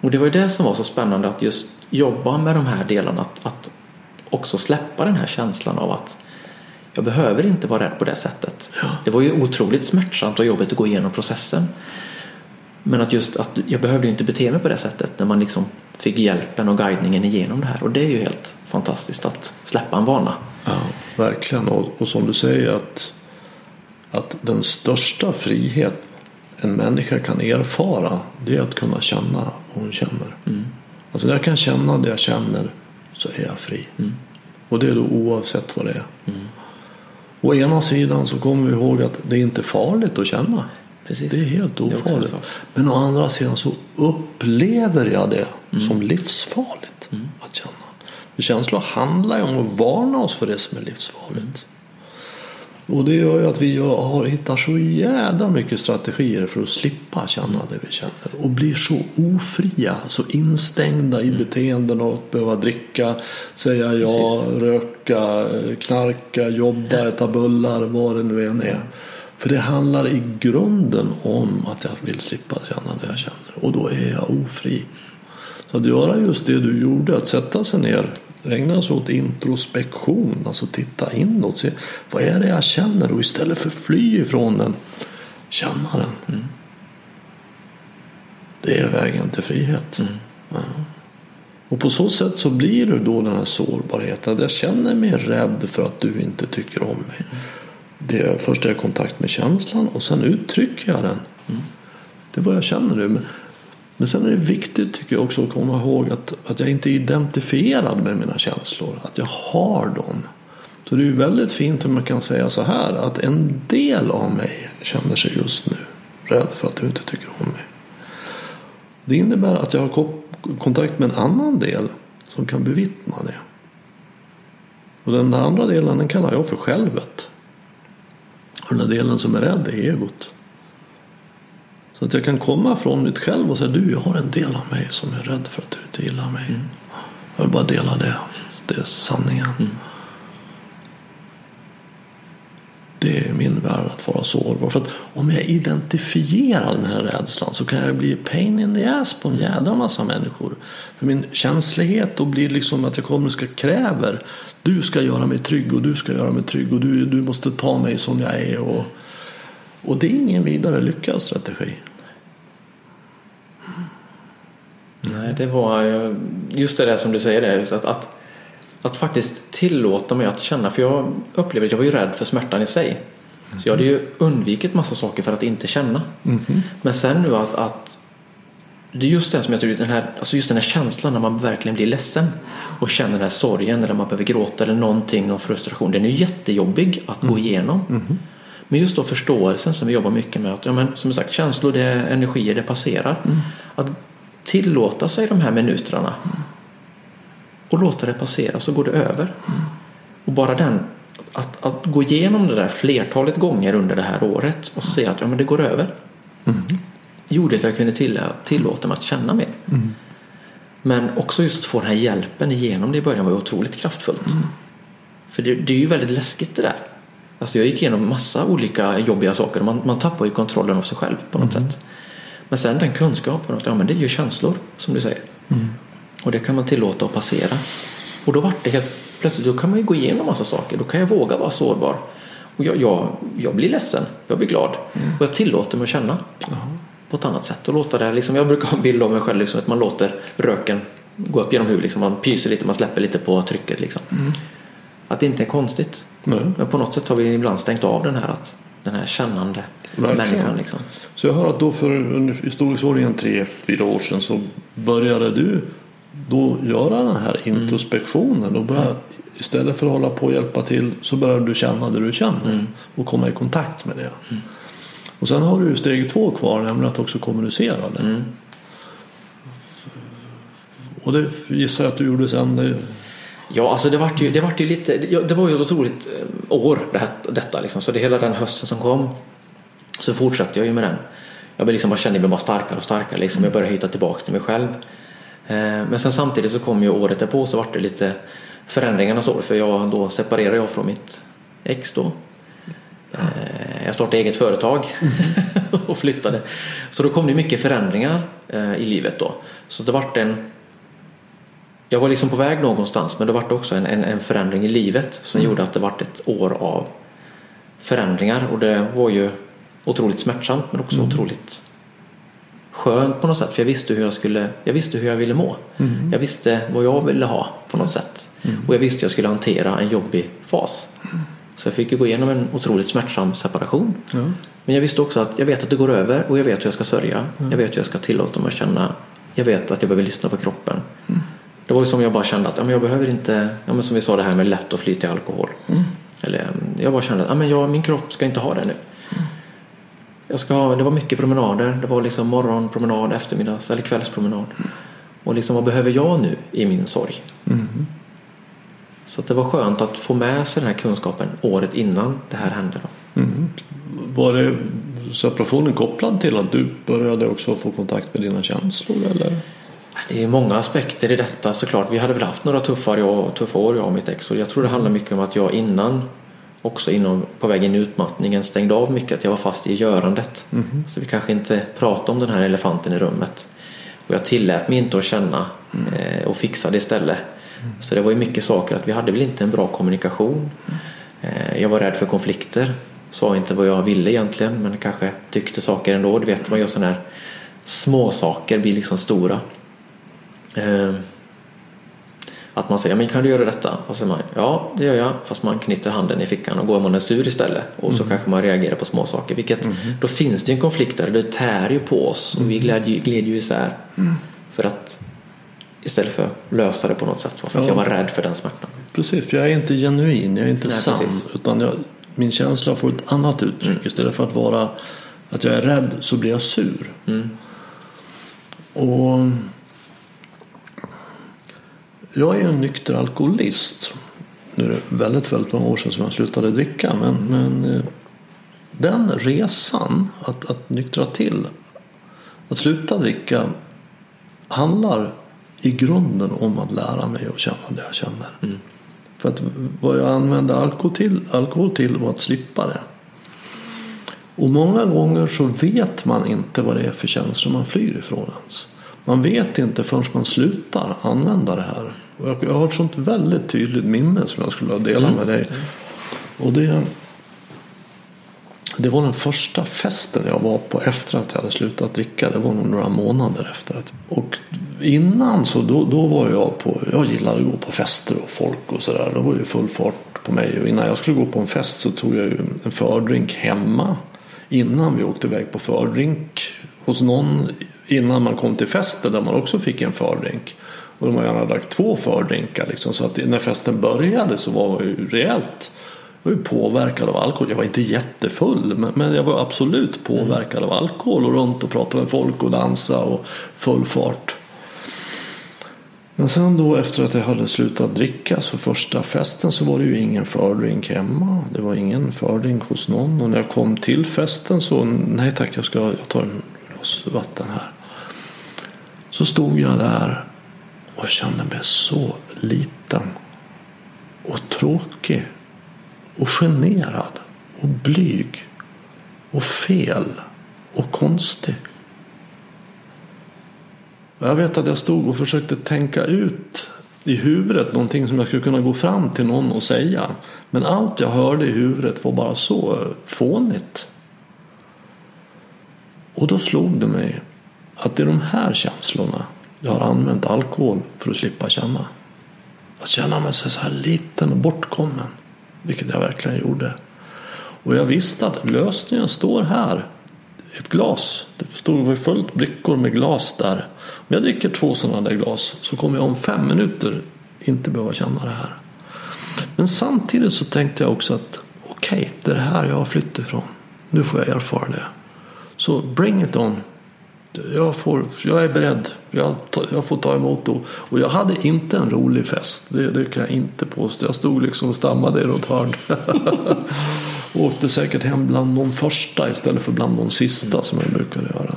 Och det var ju det som var så spännande att just jobba med de här delarna. Att, att också släppa den här känslan av att jag behöver inte vara rädd på det sättet. Ja. Det var ju otroligt smärtsamt och jobbigt att gå igenom processen. Men att just att jag behövde inte bete mig på det sättet när man liksom fick hjälpen och guidningen igenom det här. Och det är ju helt fantastiskt att släppa en vana. Ja, verkligen. Och, och som du säger att, att den största frihet en människa kan erfara det är att kunna känna vad hon känner. Mm. Alltså när jag kan känna det jag känner så är jag fri. Mm. Och det är då oavsett vad det är. Å ena sidan så kommer vi ihåg att det är inte farligt att känna. Precis. Det är helt är ofarligt. sak. Men å andra sidan så upplever jag det Mm. som livsfarligt att känna. Känslor handlar ju om att varna oss för det som är livsfarligt. Och det gör ju att vi har, hittar så jädra mycket strategier för att slippa känna det vi känner. Och blir så ofria, så instängda Mm. i beteenden av att behöva dricka, säga ja, röka, knarka, jobba, äta bullar, vad det nu än är. För det handlar i grunden om att jag vill slippa känna det jag känner. Och då är jag ofri. Så att göra just det du gjorde, att sätta sig ner, ägna sig åt introspektion, alltså titta inåt, se vad är det jag känner och istället för fly ifrån den, känna den. Det är vägen till frihet. Ja. Och på så sätt så blir det då den här sårbarheten. Jag känner mig rädd för att du inte tycker om mig. Det är, först är jag i kontakt med känslan och sen uttrycker jag den. Det är vad jag känner nu. Men, men sen är det viktigt tycker jag också att komma ihåg att, att jag inte är identifierad med mina känslor. Att jag har dem. Så det är ju väldigt fint om man kan säga så här att en del av mig känner sig just nu rädd för att du inte tycker om mig. Det innebär att jag har kontakt med en annan del som kan bevittna det. Och den andra delen den kallar jag för självet. Och den delen som är rädd är egot. Så att jag kan komma från mitt själv och säga du jag har en del av mig som är rädd för att du inte gillar mig. Jag vill bara dela det. Det är sanningen. Det är min värld att vara sårbar. För att om jag identifierar den här rädslan så kan jag bli pain in the ass på en jädra massa människor. För min känslighet då blir liksom att jag kommer och ska kräver du ska göra mig trygg och du ska göra mig trygg och du, du måste ta mig som jag är. Och, och det är ingen vidare lyckad strategi. Nej, det var eh, just det där som du säger just att, att, att faktiskt tillåta mig att känna. För jag upplevde att jag var ju rädd för smärtan i sig. Så jag hade ju undvikit massa saker för att inte känna. Men sen nu att, att det är just det som jag tror, den här, alltså just den här känslan när man verkligen blir ledsen och känner den här sorgen eller man behöver gråta eller någonting, någon frustration. Den är ju jättejobbig att gå igenom. Men just då förståelsen som vi jobbar mycket med. Att, ja, men, som sagt, känslor, det är energier, det passerar. Att tillåta sig de här minuterna och låta det passera så går det över. Och bara den, att, att gå igenom det där flertalet gånger under det här året och se att ja, men det går över. Gjorde att jag kunde till, tillåta mig att känna mer. Men också just att få den här hjälpen igenom det i början var otroligt kraftfullt. För det, det är ju väldigt läskigt det där. Alltså jag gick igenom massa olika jobbiga saker och man, man tappar ju kontrollen av sig själv på något sätt. Men sen den kunskapen ja, men det är ju känslor som du säger. Och det kan man tillåta att passera. Och då vart det helt plötsligt, då kan man ju gå igenom massa saker. Då kan jag våga vara sårbar. Och jag, jag, jag blir ledsen, jag blir glad. Och jag tillåter mig att känna på ett annat sätt. Och låta det, liksom, jag brukar ha en bild av mig själv liksom, att man låter röken gå upp genom huvudet. Liksom, man pyser lite, man släpper lite på trycket. Liksom. Att det inte är konstigt. Men på något sätt har vi ibland stängt av den här, att, den här kännande. Människan. Liksom. Så jag hör att då för i storleksordningen tre, fyra år sedan så började du då göra den här introspektionen och börja, istället för att hålla på och hjälpa till så började du känna det du känner och komma i kontakt med det. Och sen har du steg två kvar, nämligen att också kommunicera det. Och det gissar jag att du gjorde sen. Det, Ja, alltså det vart ju, det vart ju lite, det var ju ett otroligt eh, år det här, detta liksom. Så det hela den hösten som kom så fortsatte jag ju med den jag liksom bara kände mig bara starkare och starkare. Liksom. Jag började hitta tillbaka till mig själv. Eh, men sen samtidigt så kom ju året därpå så vart det lite förändringarnas år för jag, då separerade jag från mitt ex då. Eh, jag startade eget företag *laughs* och flyttade. Så då kom det mycket förändringar eh, i livet då. Så det vart en jag var liksom på väg någonstans men det vart också en, en, en, förändring i livet som mm. gjorde att det vart ett år av förändringar och det var ju otroligt smärtsamt men också mm. otroligt skönt på något sätt för jag visste hur jag skulle jag visste hur jag ville må. Mm. Jag visste vad jag ville ha på något sätt mm. och jag visste hur jag skulle hantera en jobbig fas. Mm. Så jag fick ju gå igenom en otroligt smärtsam separation. Men jag visste också att jag vet att det går över och jag vet hur jag ska sörja. Jag vet hur jag ska tillåta mig att känna. Jag vet att jag behöver lyssna på kroppen. Mm. Det var ju som jag bara kände att ja, men jag behöver inte, ja, men som vi sa det här med lätt att fly till alkohol. Mm. Eller, jag bara kände att ja, men jag, min kropp ska inte ha det nu. Jag ska, det var mycket promenader. Det var liksom morgonpromenad, eftermiddags eller kvällspromenad. Och liksom vad behöver jag nu i min sorg? Mm. Så det var skönt att få med sig den här kunskapen året innan det här hände. Då. Mm. Var det separationen kopplad till att du började också få kontakt med dina känslor? Eller? Det är många aspekter i detta såklart. Vi hade väl haft några tuffa, jag, tuffa år jag och mitt ex och jag tror det handlar mycket om att jag innan också inom, på väg in i utmattningen stängde av mycket att jag var fast i görandet. Mm. Så vi kanske inte pratade om den här elefanten i rummet. Och jag tillät mig inte att känna mm. eh, och fixa det istället. Mm. Så det var ju mycket saker att vi hade väl inte en bra kommunikation. Eh, jag var rädd för konflikter. Sa inte vad jag ville egentligen men kanske tyckte saker ändå. Du vet man gör sådana här små saker blir liksom stora. Eh, att man säger, men kan du göra detta? Och så säger man, ja det gör jag. Fast man knyter handen i fickan och går man är sur istället. Och så mm. kanske man reagerar på små saker. Vilket, mm. Då finns det en konflikt där. Det tär ju på oss och vi mm. glider ju isär. Mm. För att istället för att lösa det på något sätt. För att ja. jag var rädd för den smärtan. Precis, för jag är inte genuin, jag är inte Nej, sann. Precis. Utan jag, min känsla får ett annat uttryck. Mm. Istället för att vara att jag är rädd så blir jag sur. Mm. Och jag är en nykter alkoholist. Nu är det väldigt, väldigt många år sedan som jag slutade dricka. Men, men eh, den resan, att, att nyktra till, att sluta dricka handlar i grunden om att lära mig att känna det jag känner. Mm. För att vad jag använde alkohol till, alkohol till var att slippa det. Och många gånger så vet man inte vad det är för känslor man flyr ifrån ens. Man vet inte förrän man slutar använda det här. Och jag, har ett sånt väldigt tydligt minne som jag skulle vilja dela mm. med dig. Och det, det var den första festen jag var på efter att jag hade slutat dricka. Det var nog några månader efter. Att, och innan så då, då var jag på, jag gillade att gå på fester och folk och sådär. Det var ju full fart på mig. Och innan jag skulle gå på en fest så tog jag ju en fördrink hemma. Innan vi åkte iväg på fördrink hos någon. Innan man kom till festen där man också fick en fördrink. Och de har gärna lagt två fördrinkar liksom. Så att när festen började så var jag ju rejält jag var ju påverkad av alkohol. Jag var inte jättefull men, men jag var absolut påverkad mm. av alkohol och runt och pratade med folk och dansa och full fart. Men sen då efter att jag hade slutat dricka så första festen så var det ju ingen fördrink hemma. Det var ingen fördrink hos någon och när jag kom till festen så nej tack jag ska jag tar en glas vatten här. Så stod jag där och kände mig så liten och tråkig och generad och blyg och fel och konstig. Jag vet att jag stod och försökte tänka ut i huvudet någonting som jag skulle kunna gå fram till någon och säga. Men allt jag hörde i huvudet var bara så fånigt. Och då slog det mig att det är de här känslorna jag har använt alkohol för att slippa känna. Att känna mig så här liten och bortkommen. Vilket jag verkligen gjorde. Och jag visste att lösningen står här. Ett glas. Det stod fullt brickor med glas där. Om jag dricker två sådana där glas så kommer jag om fem minuter inte behöva känna det här. Men samtidigt så tänkte jag också att okej, okay, det är det här jag har flytt ifrån. Nu får jag erfara det. Så bring it on jag, får, jag är beredd. Jag, jag får ta emot då. Och jag hade inte en rolig fest. Det, det kan jag inte påstå. Jag stod liksom och stammade i något hörn. *laughs* Och åkte säkert hem bland de första istället för bland de sista som jag brukade göra.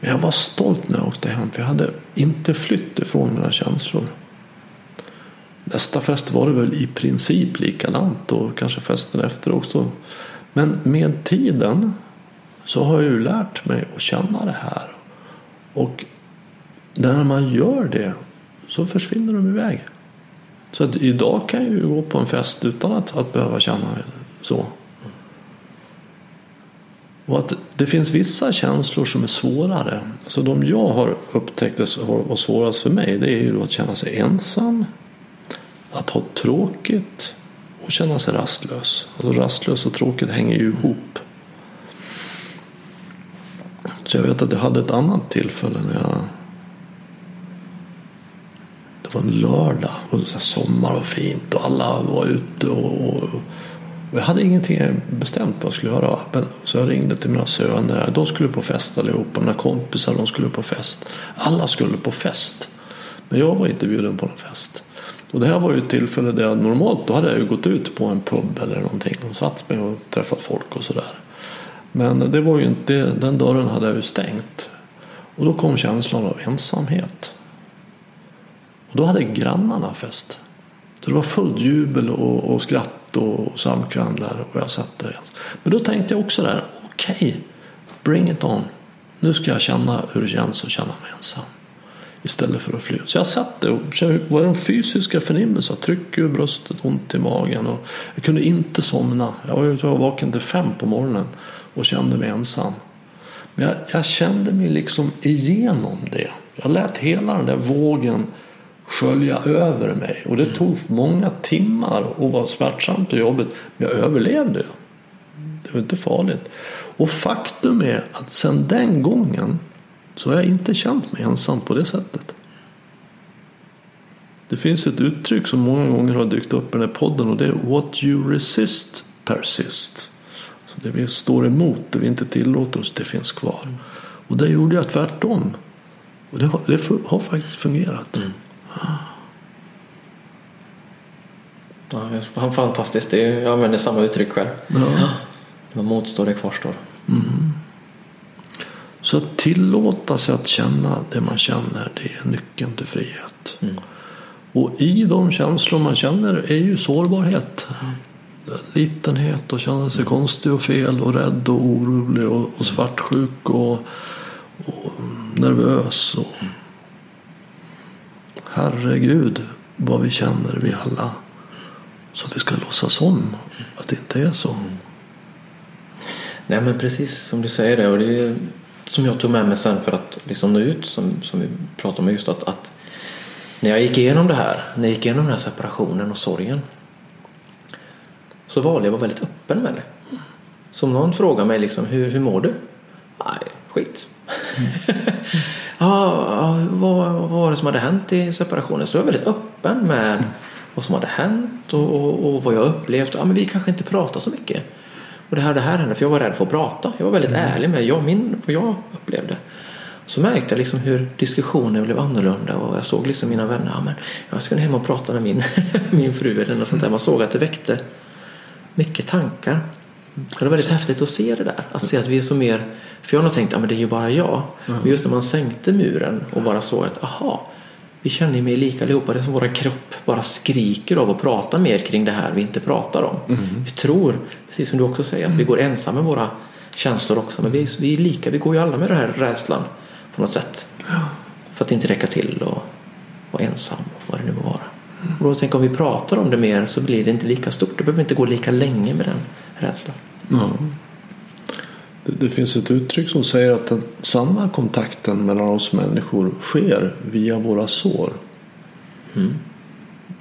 Men jag var stolt när jag åkte hem för jag hade inte flytt ifrån mina känslor. Nästa fest var det väl i princip likadant och kanske festen efter också. Men med tiden så har jag ju lärt mig att känna det här. Och när man gör det så försvinner de iväg. Så att idag kan jag ju gå på en fest utan att, att behöva känna så. Och att det finns vissa känslor som är svårare. Så de jag har upptäckt var svårast för mig det är ju att känna sig ensam. Att ha tråkigt och känna sig rastlös. Alltså rastlös och tråkigt hänger ju ihop. Så jag vet att jag hade ett annat tillfälle när jag det var en lördag och sommar och fint och alla var ute och, och, och jag hade ingenting bestämt vad jag skulle göra. Så jag ringde till mina söner. De skulle på fest allihopa. Mina kompisar de skulle på fest. Alla skulle på fest. Men jag var inte bjuden på någon fest. Och det här var ju ett tillfälle där jag normalt då hade jag ju gått ut på en pub eller någonting och satt mig och träffat folk och sådär. Men det var ju inte, den dörren hade jag ju stängt. Och då kom känslan av ensamhet. Och då hade grannarna fest. Så det var fullt jubel och, och skratt och samkväm där och jag satt där. Men då tänkte jag också där, okej, okay, bring it on. Nu ska jag känna hur det känns att känna mig ensam. Istället för att fly. Så jag satt där och kände, var de fysiska förnimmelsen. tryck i bröstet, ont i magen. Och jag kunde inte somna. Jag var, jag var vaken till fem på morgonen och kände mig ensam. Men jag, jag kände mig liksom igenom det. Jag lät hela den där vågen skölja över mig. Och det tog många timmar och var smärtsamt och jobbigt. Men jag överlevde. Det var inte farligt. Och faktum är att sedan den gången så har jag inte känt mig ensam på det sättet. Det finns ett uttryck som många gånger har dykt upp i den här podden och det är What you resist persist. Så det vi står emot, det vi inte tillåter oss, det finns kvar. Och det gjorde jag tvärtom. Och det har, det har faktiskt fungerat. Mm. Ja, fantastiskt. Det är, jag använder samma uttryck själv. Ja. Det motstår, det kvarstår. Mm. Så att tillåta sig att känna det man känner, det är nyckeln till frihet. Mm. Och i de känslor man känner är ju sårbarhet. Mm. Litenhet och kände sig konstig och fel och rädd och orolig och, och svartsjuk och, och nervös. Och, herregud vad vi känner vi alla. Så vi ska låtsas om att det inte är så. Mm. Nej men precis som du säger det. Och det är som jag tog med mig sen för att liksom nå ut som, som vi pratade om just att, att när jag gick igenom det här, när jag gick igenom den här separationen och sorgen så valde jag att vara väldigt öppen med det. Så om någon frågar mig liksom, hur, hur mår du? Nej, skit. *laughs* Mm. ja, vad, vad var det som hade hänt i separationen? Så jag var väldigt öppen med mm. vad som hade hänt och, och, och vad jag upplevt. Ja, men vi kanske inte pratar så mycket. Och det här, det här hände för jag var rädd för att prata. Jag var väldigt mm. ärlig med jag, min, vad jag upplevde. Så märkte jag liksom hur diskussionen blev annorlunda och jag såg liksom mina vänner. Ja, men jag ska hem och prata med min, *laughs* min fru eller något sånt där. Man såg att det väckte mycket tankar. Det var väldigt häftigt att se det där. Att se att vi är så mer. För jag har nog tänkt att ja, det är ju bara jag. Men just när man sänkte muren och bara såg att aha, vi känner ju mig lika allihopa. Det är som våra kropp bara skriker av att prata mer kring det här vi inte pratar om. Mm. Vi tror, precis som du också säger, att vi går ensamma med våra känslor också. Men vi, vi är lika, vi går ju alla med den här rädslan på något sätt. För att inte räcka till och vara ensam, vad det nu må vara. Och då tänker om vi pratar om det mer så blir det inte lika stort. Då behöver inte gå lika länge med den rädslan. Ja. Det, det finns ett uttryck som säger att den sanna kontakten mellan oss människor sker via våra sår. Mm.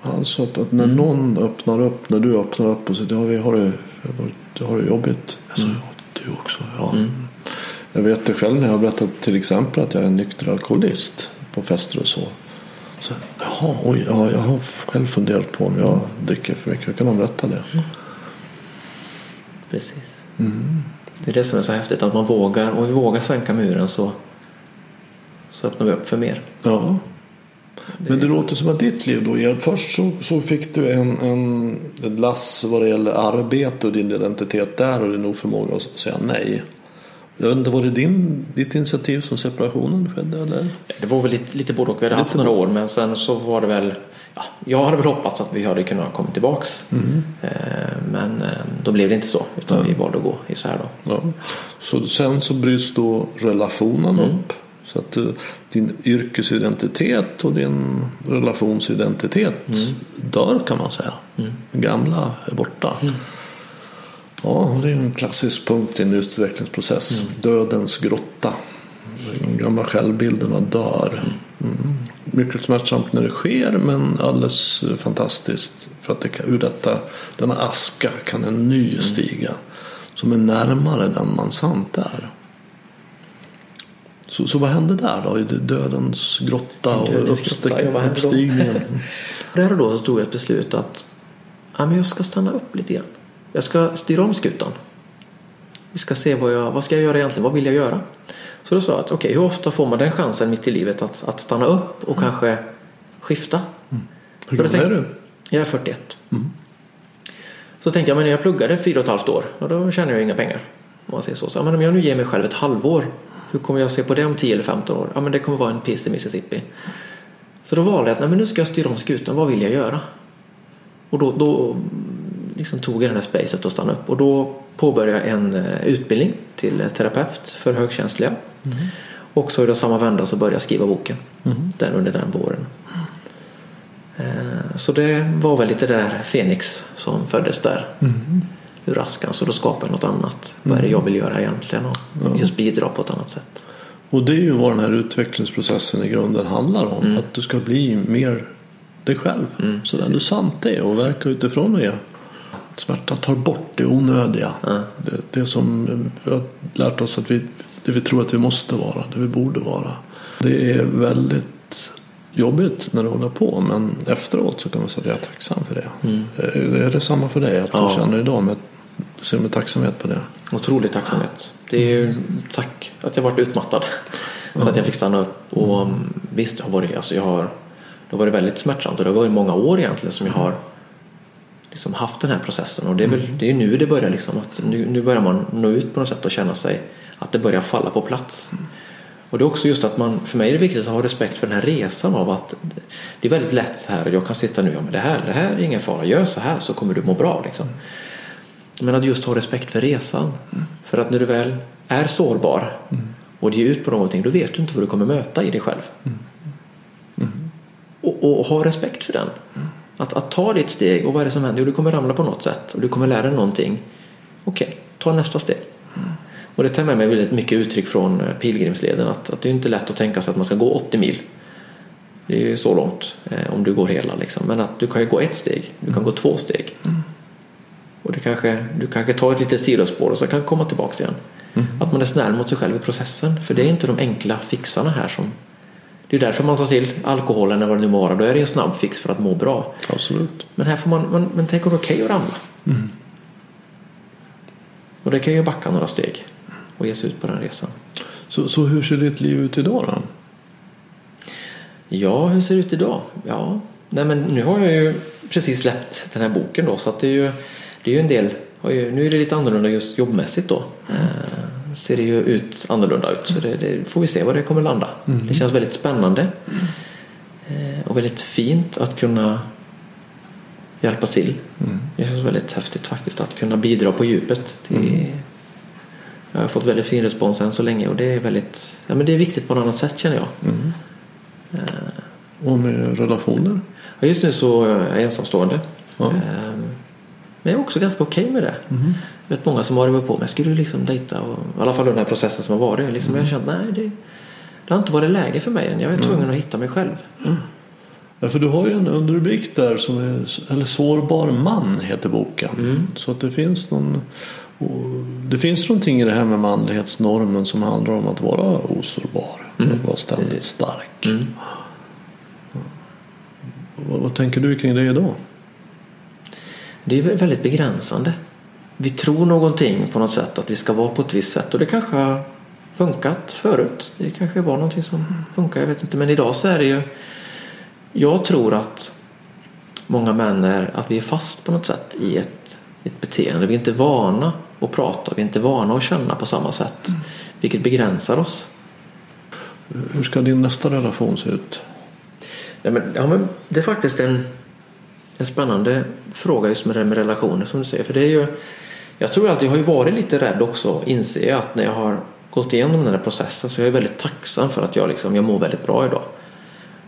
Alltså att, att när mm. någon öppnar upp, när du öppnar upp och säger ja, vi har det, jag har det jobbigt. Alltså, mm. du också. Ja. Mm. Jag vet det själv när jag har berättat till exempel att jag är en nykter alkoholist på fester och så. Så jaha, oj, ja, jag har själv funderat på om jag dricker för mycket. Hur kan man berätta det? Mm. Precis. Mm. Det är det som är så häftigt att man vågar och vi vågar sänka muren så, så öppnar vi upp för mer. Ja. Men det låter som att ditt liv då, först så, så fick du en, en, ett lass vad det gäller arbete och din identitet där och din oförmåga att säga nej. Jag inte, var det din, ditt initiativ som separationen skedde eller? Det var väl lite, lite både och. Vi hade haft några år men sen så var det väl ja, Jag hade väl hoppats att vi hade kunnat komma tillbaks. Mm. Eh, men eh, då blev det inte så utan Ja. vi valde att gå isär då. Ja. Så sen så bryts då relationen Mm. upp. Så att eh, din yrkesidentitet och din relationsidentitet Mm. dör kan man säga. Den gamla är borta. Mm. Ja, det är en klassisk punkt i en utvecklingsprocess. Mm. Dödens grotta. De gamla självbilderna dör. Mm. Mycket smärtsamt när det sker men alldeles fantastiskt. För att det kan, ur detta, denna aska kan en ny Mm. stiga. Som är närmare den man sant är. Så, så vad hände där då? I dödens grotta och Dödens grotta, hände då? uppstigningen? *laughs* Där och då så tog jag ett beslut att ja, men jag ska stanna upp lite grann. Jag ska styra om skutan. Vi ska se vad jag vad ska jag göra egentligen. Vad vill jag göra? Så då sa jag att okej, hur ofta får man den chansen mitt i livet att, att stanna upp och kanske skifta? Hur För då gammal är du? Jag är 41. Så tänkte jag, men jag pluggade fyra och ett halvt år, och då tjänade jag inga pengar. Om man säger så. så ja, men om jag nu ger mig själv ett halvår, hur kommer jag se på det om 10 eller 15 år? Ja, men det kommer vara en piss i Mississippi. Så då valde jag att nej, men nu ska jag styra om skutan, vad vill jag göra? Och då, då liksom tog jag den här spacet och stannade upp. Och då påbörjade jag en eh, utbildning till eh, terapeut för högkänsliga. Och så i samma vända så började jag skriva boken. Den under den våren. Eh, Så det var väl lite det där Fenix som föddes där. Ur askan. Så då skapade jag något annat. Vad är det jag vill göra egentligen? Och just bidra på ett annat sätt. Och det är ju vad den här utvecklingsprocessen i grunden handlar om. Mm. Att du ska bli mer dig själv. så där du sant är och verka utifrån det. Smärta tar bort det onödiga. Det, det som vi har lärt oss att vi, det vi tror att vi måste vara. Det vi borde vara. Det är väldigt jobbigt när det håller på. Men efteråt så kan man säga att jag är tacksam för det. Är är det samma för dig? Att Ja. du känner idag med, du ser med tacksamhet på det? Otrolig tacksamhet. Det är ju tack att jag varit utmattad. Så att jag fick stanna upp. Och mm, visst, det har varit, alltså jag har, det har varit väldigt smärtsamt. Och det har varit många år egentligen som jag har liksom haft den här processen. Och det är väl det är nu det börjar liksom. Att nu, nu börjar man nå ut på något sätt och känna sig att det börjar falla på plats. Och det är också just att man, för mig är det viktigt att ha respekt för den här resan av att det är väldigt lätt så här, jag kan sitta nu, ja men det här, det här är ingen fara, gör så här så kommer du må bra liksom. Men att just ha respekt för resan. För att när du väl är sårbar och ger ut på någonting, då vet du inte vad du kommer möta i dig själv. Och, och ha respekt för den. Att, att ta ditt steg och vad är det som händer? Jo, du kommer ramla på något sätt och du kommer lära dig någonting. Okej, ta nästa steg. Och det tar med mig väldigt mycket uttryck från eh, pilgrimsleden att, att det är inte lätt att tänka sig att man ska gå 80 mil. Det är ju så långt eh, om du går hela liksom. Men att du kan ju gå ett steg, du kan gå två steg. Och du kanske, du kanske tar ett litet sidospår och så kan komma tillbaka igen. Att man är snäll mot sig själv i processen. För det är inte de enkla fixarna här som... Det är därför man tar till alkoholen eller vad det nu vara. Då är det en snabb fix för att må bra. Absolut. Men här får man, men, men tänk om det är okej att ramla. Och det kan ju backa några steg och ge sig ut på den resan. Så, så hur ser ditt liv ut idag då? Ja, hur ser det ut idag? Ja, nej men nu har jag ju precis släppt den här boken då så att det är ju, det är ju en del, nu är det lite annorlunda just jobbmässigt då. Eh, ser det ju ut annorlunda ut så det, det får vi se var det kommer landa. Det känns väldigt spännande eh, och väldigt fint att kunna hjälpa till. Det känns väldigt häftigt faktiskt att kunna bidra på djupet. Till, Jag har fått väldigt fin respons än så länge och det är väldigt, ja men det är viktigt på något annat sätt känner jag. Och med relationer? Ja, just nu så är jag ensamstående. Ja. Ehm, Men jag är också ganska okej med det. Jag vet många som har varit på mig. Du liksom dejta? Och, I alla fall den här processen som har varit. Liksom, Jag har känt nej det, det har inte varit läge för mig än. Jag är tvungen att hitta mig själv. Ja, för du har ju en underrubrik där som är, eller Sårbar man heter boken. Så att det finns någon det finns någonting i det här med manlighetsnormen som handlar om att vara osårbar. Att vara ständigt stark. Ja. Vad, vad tänker du kring det idag? Det är väldigt begränsande. Vi tror någonting på något sätt att vi ska vara på ett visst sätt och det kanske har funkat förut. Det kanske var någonting som funkar, jag vet inte. Men idag så är det ju jag tror att många män är att vi är fast på något sätt i ett, ett beteende. Vi är inte vana att prata, vi är inte vana att känna på samma sätt. Mm. Vilket begränsar oss. Hur ska din nästa relation se ut? Ja, men, ja, men det är faktiskt en, en spännande fråga just med det med relationer som du säger. För det är ju, jag tror att jag har ju varit lite rädd också, inser jag, att när jag har gått igenom den här processen så jag är väldigt tacksam för att jag, liksom, jag mår väldigt bra idag.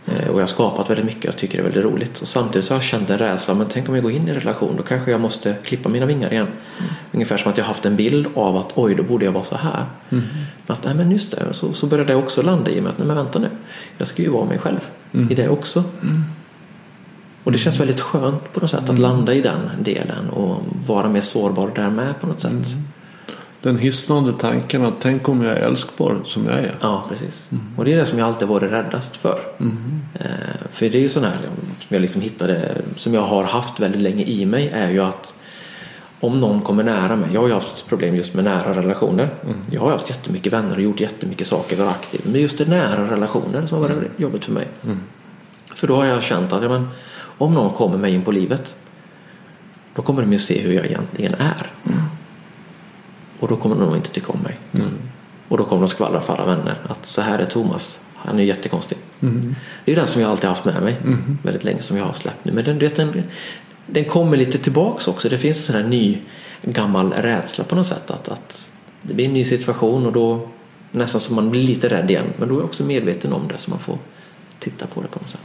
Eh, och jag har skapat väldigt mycket och tycker det är väldigt roligt. Och samtidigt så har jag känt en rädsla, men tänk om jag går in i en relation, då kanske jag måste klippa mina vingar igen. Mm. Ungefär som att jag haft en bild av att oj, då borde jag vara så här. Mm. Men att nej men just det, så, så började det också landa i mig att nej men vänta nu, jag ska ju vara mig själv mm. i det också. Mm. Och det känns väldigt skönt på något sätt att mm. landa i den delen och vara mer sårbar där med på något sätt. Mm den hisnande tanken att tänk om jag är älskbar som jag är. Ja, precis. Mm. Och det är det som jag alltid varit räddast för. Eh, för det är ju sån här som jag liksom hittade, som jag har haft väldigt länge i mig, är ju att om någon kommer nära mig. Jag har ju haft problem just med nära relationer. Mm. Jag har haft jättemycket vänner och gjort jättemycket saker, varit aktiv. Men just det nära relationer som har varit jobbigt för mig. Mm. För då har jag känt att ja, men, om någon kommer mig in på livet då kommer de ju se hur jag egentligen är. Mm. Och då kommer de nog inte tycka om mig. Mm. Och då kommer de skvallra för alla vänner att så här är Thomas. Han är jättekonstig. Mm. Det är den som jag alltid haft med mig mm. väldigt länge som jag har släppt nu. Men den, den, den kommer lite tillbaks också. Det finns en sån här ny gammal rädsla på något sätt. Att, att det blir en ny situation och då nästan som man blir lite rädd igen. Men då är jag också medveten om det så man får titta på det på något sätt.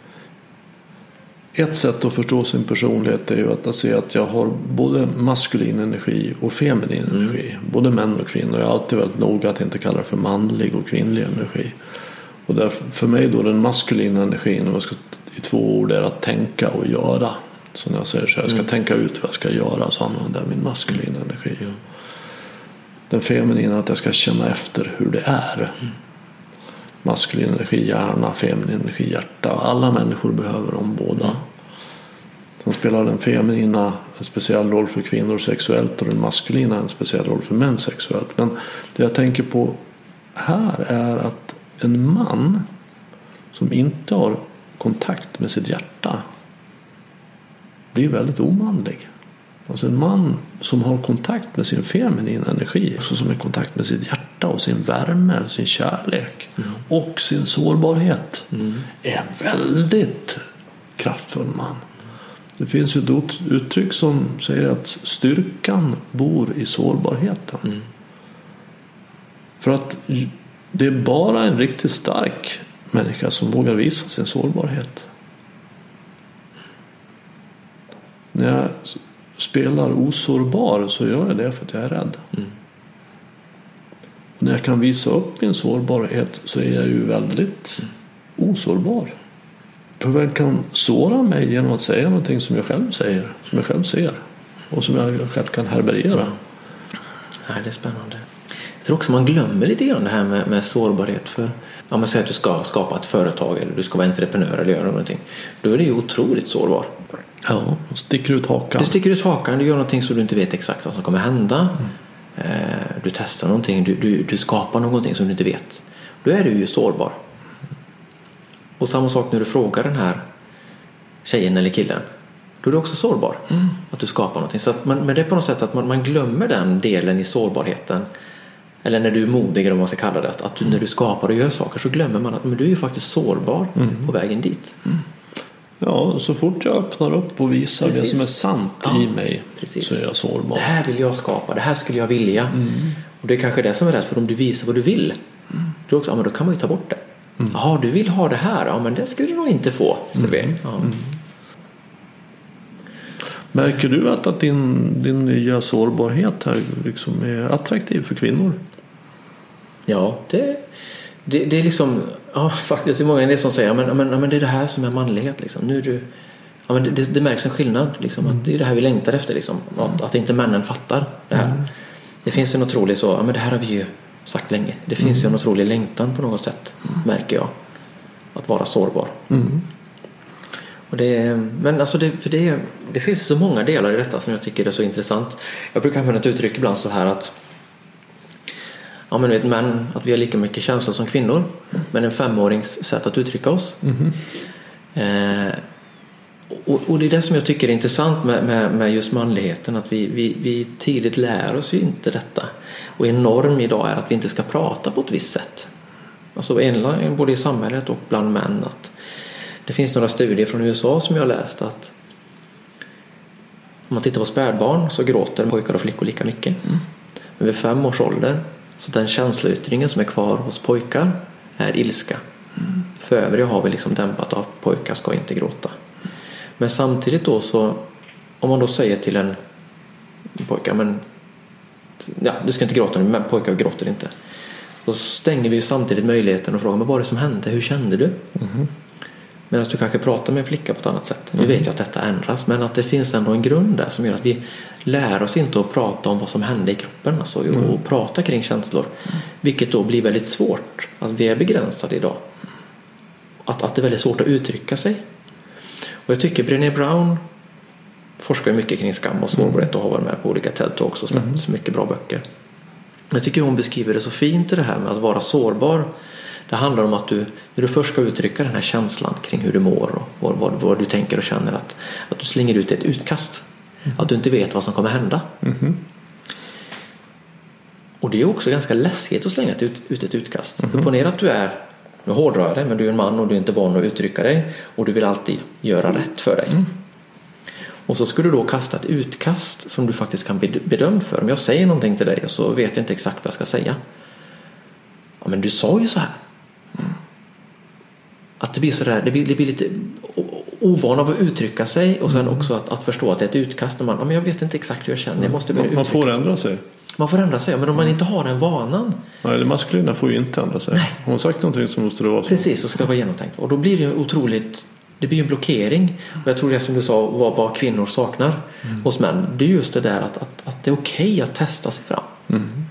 Ett sätt att förstå sin personlighet är ju att se att jag har både maskulin energi och feminin mm. energi. Både män och kvinnor. Jag är alltid väldigt noga att inte kalla det för manlig och kvinnlig energi. Och därför, för mig då den maskulina energin, om jag ska, i två ord, är att tänka och göra. Så när jag säger så här, jag ska mm. tänka ut vad jag ska göra så använder jag min maskulina energi. Den feminina att jag ska känna efter hur det är. Mm maskulin energi hjärna, feminin energi hjärta. Alla människor behöver de båda. Sen spelar den feminina en speciell roll för kvinnor sexuellt och den maskulina en speciell roll för män sexuellt. Men det jag tänker på här är att en man som inte har kontakt med sitt hjärta blir väldigt omanlig. Alltså en man som har kontakt med sin feminina energi, också som är i kontakt med sitt hjärta och sin värme, sin kärlek mm. och sin sårbarhet mm. är en väldigt kraftfull man. Det finns ju ett uttryck som säger att styrkan bor i sårbarheten. Mm. För att det är bara en riktigt stark människa som vågar visa sin sårbarhet. När jag spelar osårbar så gör jag det för att jag är rädd. Mm. Och när jag kan visa upp min sårbarhet så är jag ju väldigt mm. osårbar. Vem kan såra mig genom att säga någonting som jag själv säger, som jag själv ser och som jag själv kan härbärgera. Ja, det är spännande. Jag tror också man glömmer lite grann det här med, med sårbarhet. För om man säger att du ska skapa ett företag eller du ska vara entreprenör eller göra någonting. Då är det ju otroligt sårbar. Ja, du sticker ut hakan. Du sticker ut hakan, du gör någonting som du inte vet exakt vad som kommer hända. Mm. Du testar någonting, du, du, du skapar någonting som du inte vet. Då är du ju sårbar. Och samma sak när du frågar den här tjejen eller killen. Då är du också sårbar. Mm. Att du skapar någonting. Så man, men det är på något sätt att man, man, glömmer den delen i sårbarheten. Eller när du är modig eller vad man ska kalla det. Att, att du, när du skapar och gör saker så glömmer man att men du är ju faktiskt sårbar mm. på vägen dit. Mm. Ja, så fort jag öppnar upp och visar precis. det som är sant ja, i mig precis. så är jag sårbar. Det här vill jag skapa, det här skulle jag vilja. Mm. Och det är kanske det som är rätt för om du visar vad du vill. Mm. Då, också, ja, då kan man ju ta bort det. Mm. Jaha, du vill ha det här? Ja, men det skulle du nog inte få. Mm. Ja. Mm. Märker du att, att din, din nya sårbarhet här liksom är attraktiv för kvinnor? Ja, det, det, det är liksom Ja, faktiskt. Det är många det som säger men, men, men det är det här som är manlighet. Liksom. Nu du, ja, men det, det märks en skillnad. Liksom, mm. att det är det här vi längtar efter. Liksom. Att, att inte männen fattar det här. Mm. Det finns en otrolig så, ja, men det här har vi ju sagt länge. Det finns mm. ju en otrolig längtan på något sätt, mm. märker jag. Att vara sårbar. Mm. Och det, men alltså det, för det, det finns så många delar i detta som jag tycker är så intressant. Jag brukar använda ett uttryck ibland så här att ja, men vet, män, att vi har lika mycket känslor som kvinnor. Men en femårings sätt att uttrycka oss. Mm. Eh, och, och, det är det som jag tycker är intressant med, med, med just manligheten. Att vi, vi, vi, tidigt lär oss ju inte detta. Och en norm idag är att vi inte ska prata på ett visst sätt. Alltså både i samhället och bland män. Att det finns några studier från USA som jag har läst att om man tittar på spädbarn så gråter pojkar och flickor lika mycket. Mm. Men vid fem års ålder så den känsloyttringen som är kvar hos pojkar är ilska. Mm. För övriga har vi liksom dämpat av pojkar ska inte gråta. Men samtidigt då så om man då säger till en pojke men ja, du ska inte gråta nu, men pojkar gråter inte. Då stänger vi samtidigt möjligheten att fråga men vad var det som hände, hur kände du? Mm. Medan du kanske pratar med en flicka på ett annat sätt. Vi vet ju att detta ändras men att det finns ändå en grund där som gör att vi lär oss inte att prata om vad som hände i kroppen alltså, och mm. prata kring känslor. Vilket då blir väldigt svårt. Att vi är begränsade idag. Att, att det är väldigt svårt att uttrycka sig. Och jag tycker Brené Brown forskar mycket kring skam och sårbarhet och har varit med på olika TED-talks och släppt mm. mycket bra böcker. Jag tycker hon beskriver det så fint i det här med att vara sårbar. Det handlar om att du, när du först ska uttrycka den här känslan kring hur du mår och vad, vad, vad du tänker och känner att, att du slänger ut ett utkast. Mm. Att du inte vet vad som kommer hända. Mm. Och det är också ganska läskigt att slänga ut, ut ett utkast. Mm. Ponera att du är, nu hårdrar jag det, men du är en man och du är inte van att uttrycka dig och du vill alltid göra rätt för dig. Mm. Och så ska du då kasta ett utkast som du faktiskt kan bli bedömd för. Om jag säger någonting till dig så vet jag inte exakt vad jag ska säga. Ja, men du sa ju så här. Mm. Att det blir sådär, det blir, det blir lite ovan av att uttrycka sig och sen mm. också att, att, förstå att det är ett utkast. Man, ja, men jag vet inte exakt hur jag känner. Jag måste man, man får ändra sig. Man får ändra sig, men om man inte har den vanan. Nej, det maskulina får ju inte ändra sig. Nej. Har hon sagt någonting så måste det vara så. Precis, och ska vara genomtänkt. Och då blir det otroligt det blir en blockering. Och jag tror det som du sa, vad, vad kvinnor saknar mm. hos män. Det är just det där att, att, att det är okej okay att testa sig fram. Mm.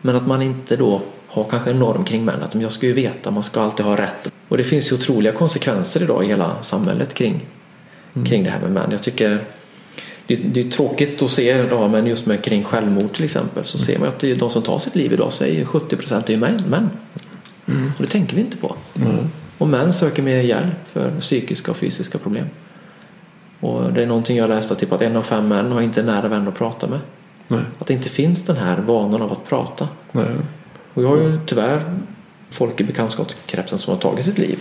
Men att man inte då har kanske en norm kring män. Att jag ska ju veta, man ska alltid ha rätt. Och det finns ju otroliga konsekvenser idag i hela samhället kring, mm. kring det här med män. Jag tycker det, det är tråkigt att se idag, men just med kring självmord till exempel så ser man att det är de som tar sitt liv idag är 70 procent män. män. Mm. Och det tänker vi inte på. Mm. Och män söker mer hjälp för psykiska och fysiska problem. Och det är någonting jag läste typ att en av fem män har inte nära vän att prata med. Nej. Att det inte finns den här vanan av att prata. Nej. Och jag har ju tyvärr folk i bekantskapskretsen som har tagit sitt liv.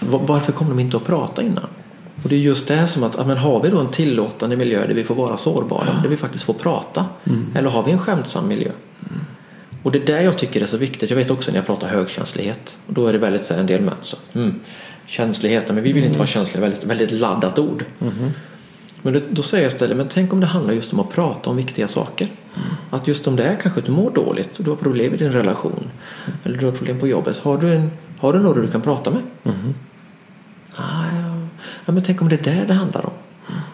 Varför kommer de inte att prata innan? Och det är just det som att, men har vi då en tillåtande miljö där vi får vara sårbara, ja. där vi faktiskt får prata? Mm. Eller har vi en skämtsam miljö? Mm. Och det är det jag tycker är så viktigt. Jag vet också när jag pratar högkänslighet. Och då är det väldigt så en del män så, mm, känsligheten, men vi vill inte vara känsliga. Väldigt, väldigt laddat ord. Mm. Men det, då säger jag istället, men tänk om det handlar just om att prata om viktiga saker. Mm. Att just om det är kanske du mår dåligt och du har problem i din relation. Eller du har problem på jobbet. Har du, en, har du någon du kan prata med? Mm. Ah, ja. Ja, men tänk om det är det det handlar om.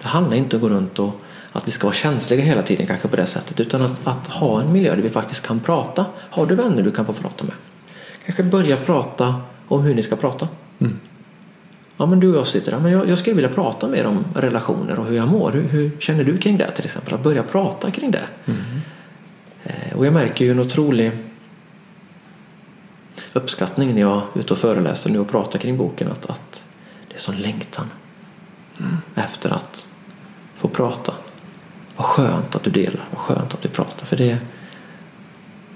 Det handlar inte om att gå runt och att vi ska vara känsliga hela tiden kanske på det sättet utan att, att, ha en miljö där vi faktiskt kan prata. Har du vänner du kan få prata med? Kanske börja prata om hur ni ska prata. Mm. Ja men du och jag sitter där, men jag, jag skulle vilja prata mer om relationer och hur jag mår. Hur, hur, känner du kring det till exempel? Att börja prata kring det. Mm. Eh, och jag märker ju en otrolig uppskattning när jag är ute och föreläser nu och pratar kring boken att, att det är sån längtan mm. efter att få prata vad skönt att du delar, vad skönt att du pratar. För det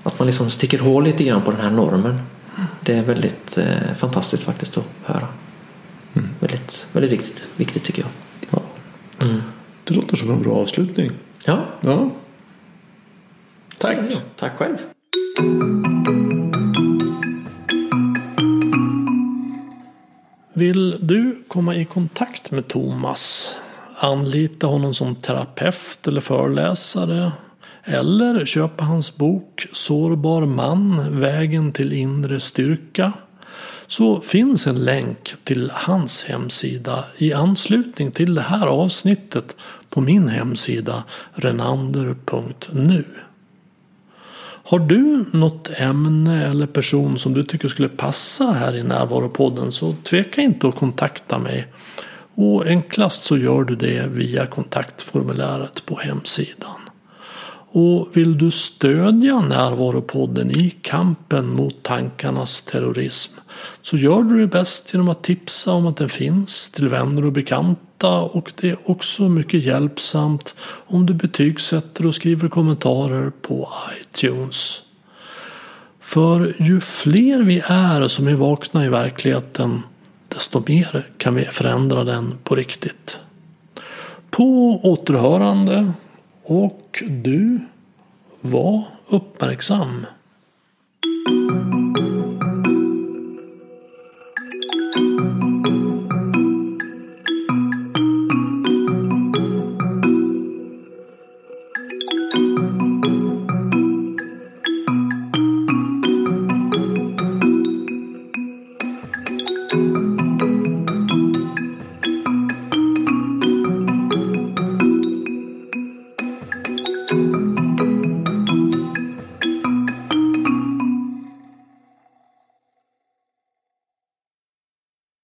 att man liksom sticker hål lite grann på den här normen. Det är väldigt eh, fantastiskt faktiskt att höra. Mm. Väldigt, väldigt viktigt, viktigt tycker jag. Ja. Mm. Det låter som en bra avslutning. Ja. ja. Tack. Tack själv. Vill du komma i kontakt med Thomas anlita honom som terapeut eller föreläsare. Eller köpa hans bok Sårbar man, vägen till inre styrka. Så finns en länk till hans hemsida i anslutning till det här avsnittet på min hemsida renander.nu. Har du något ämne eller person som du tycker skulle passa här i Närvaropodden så tveka inte att kontakta mig. Och enklast så gör du det via kontaktformuläret på hemsidan. Och vill du stödja Närvaropodden i kampen mot tankarnas terrorism så gör du det bäst genom att tipsa om att den finns till vänner och bekanta och det är också mycket hjälpsamt om du betygsätter och skriver kommentarer på iTunes. För ju fler vi är som är vakna i verkligheten desto mer kan vi förändra den på riktigt. På återhörande och du var uppmärksam.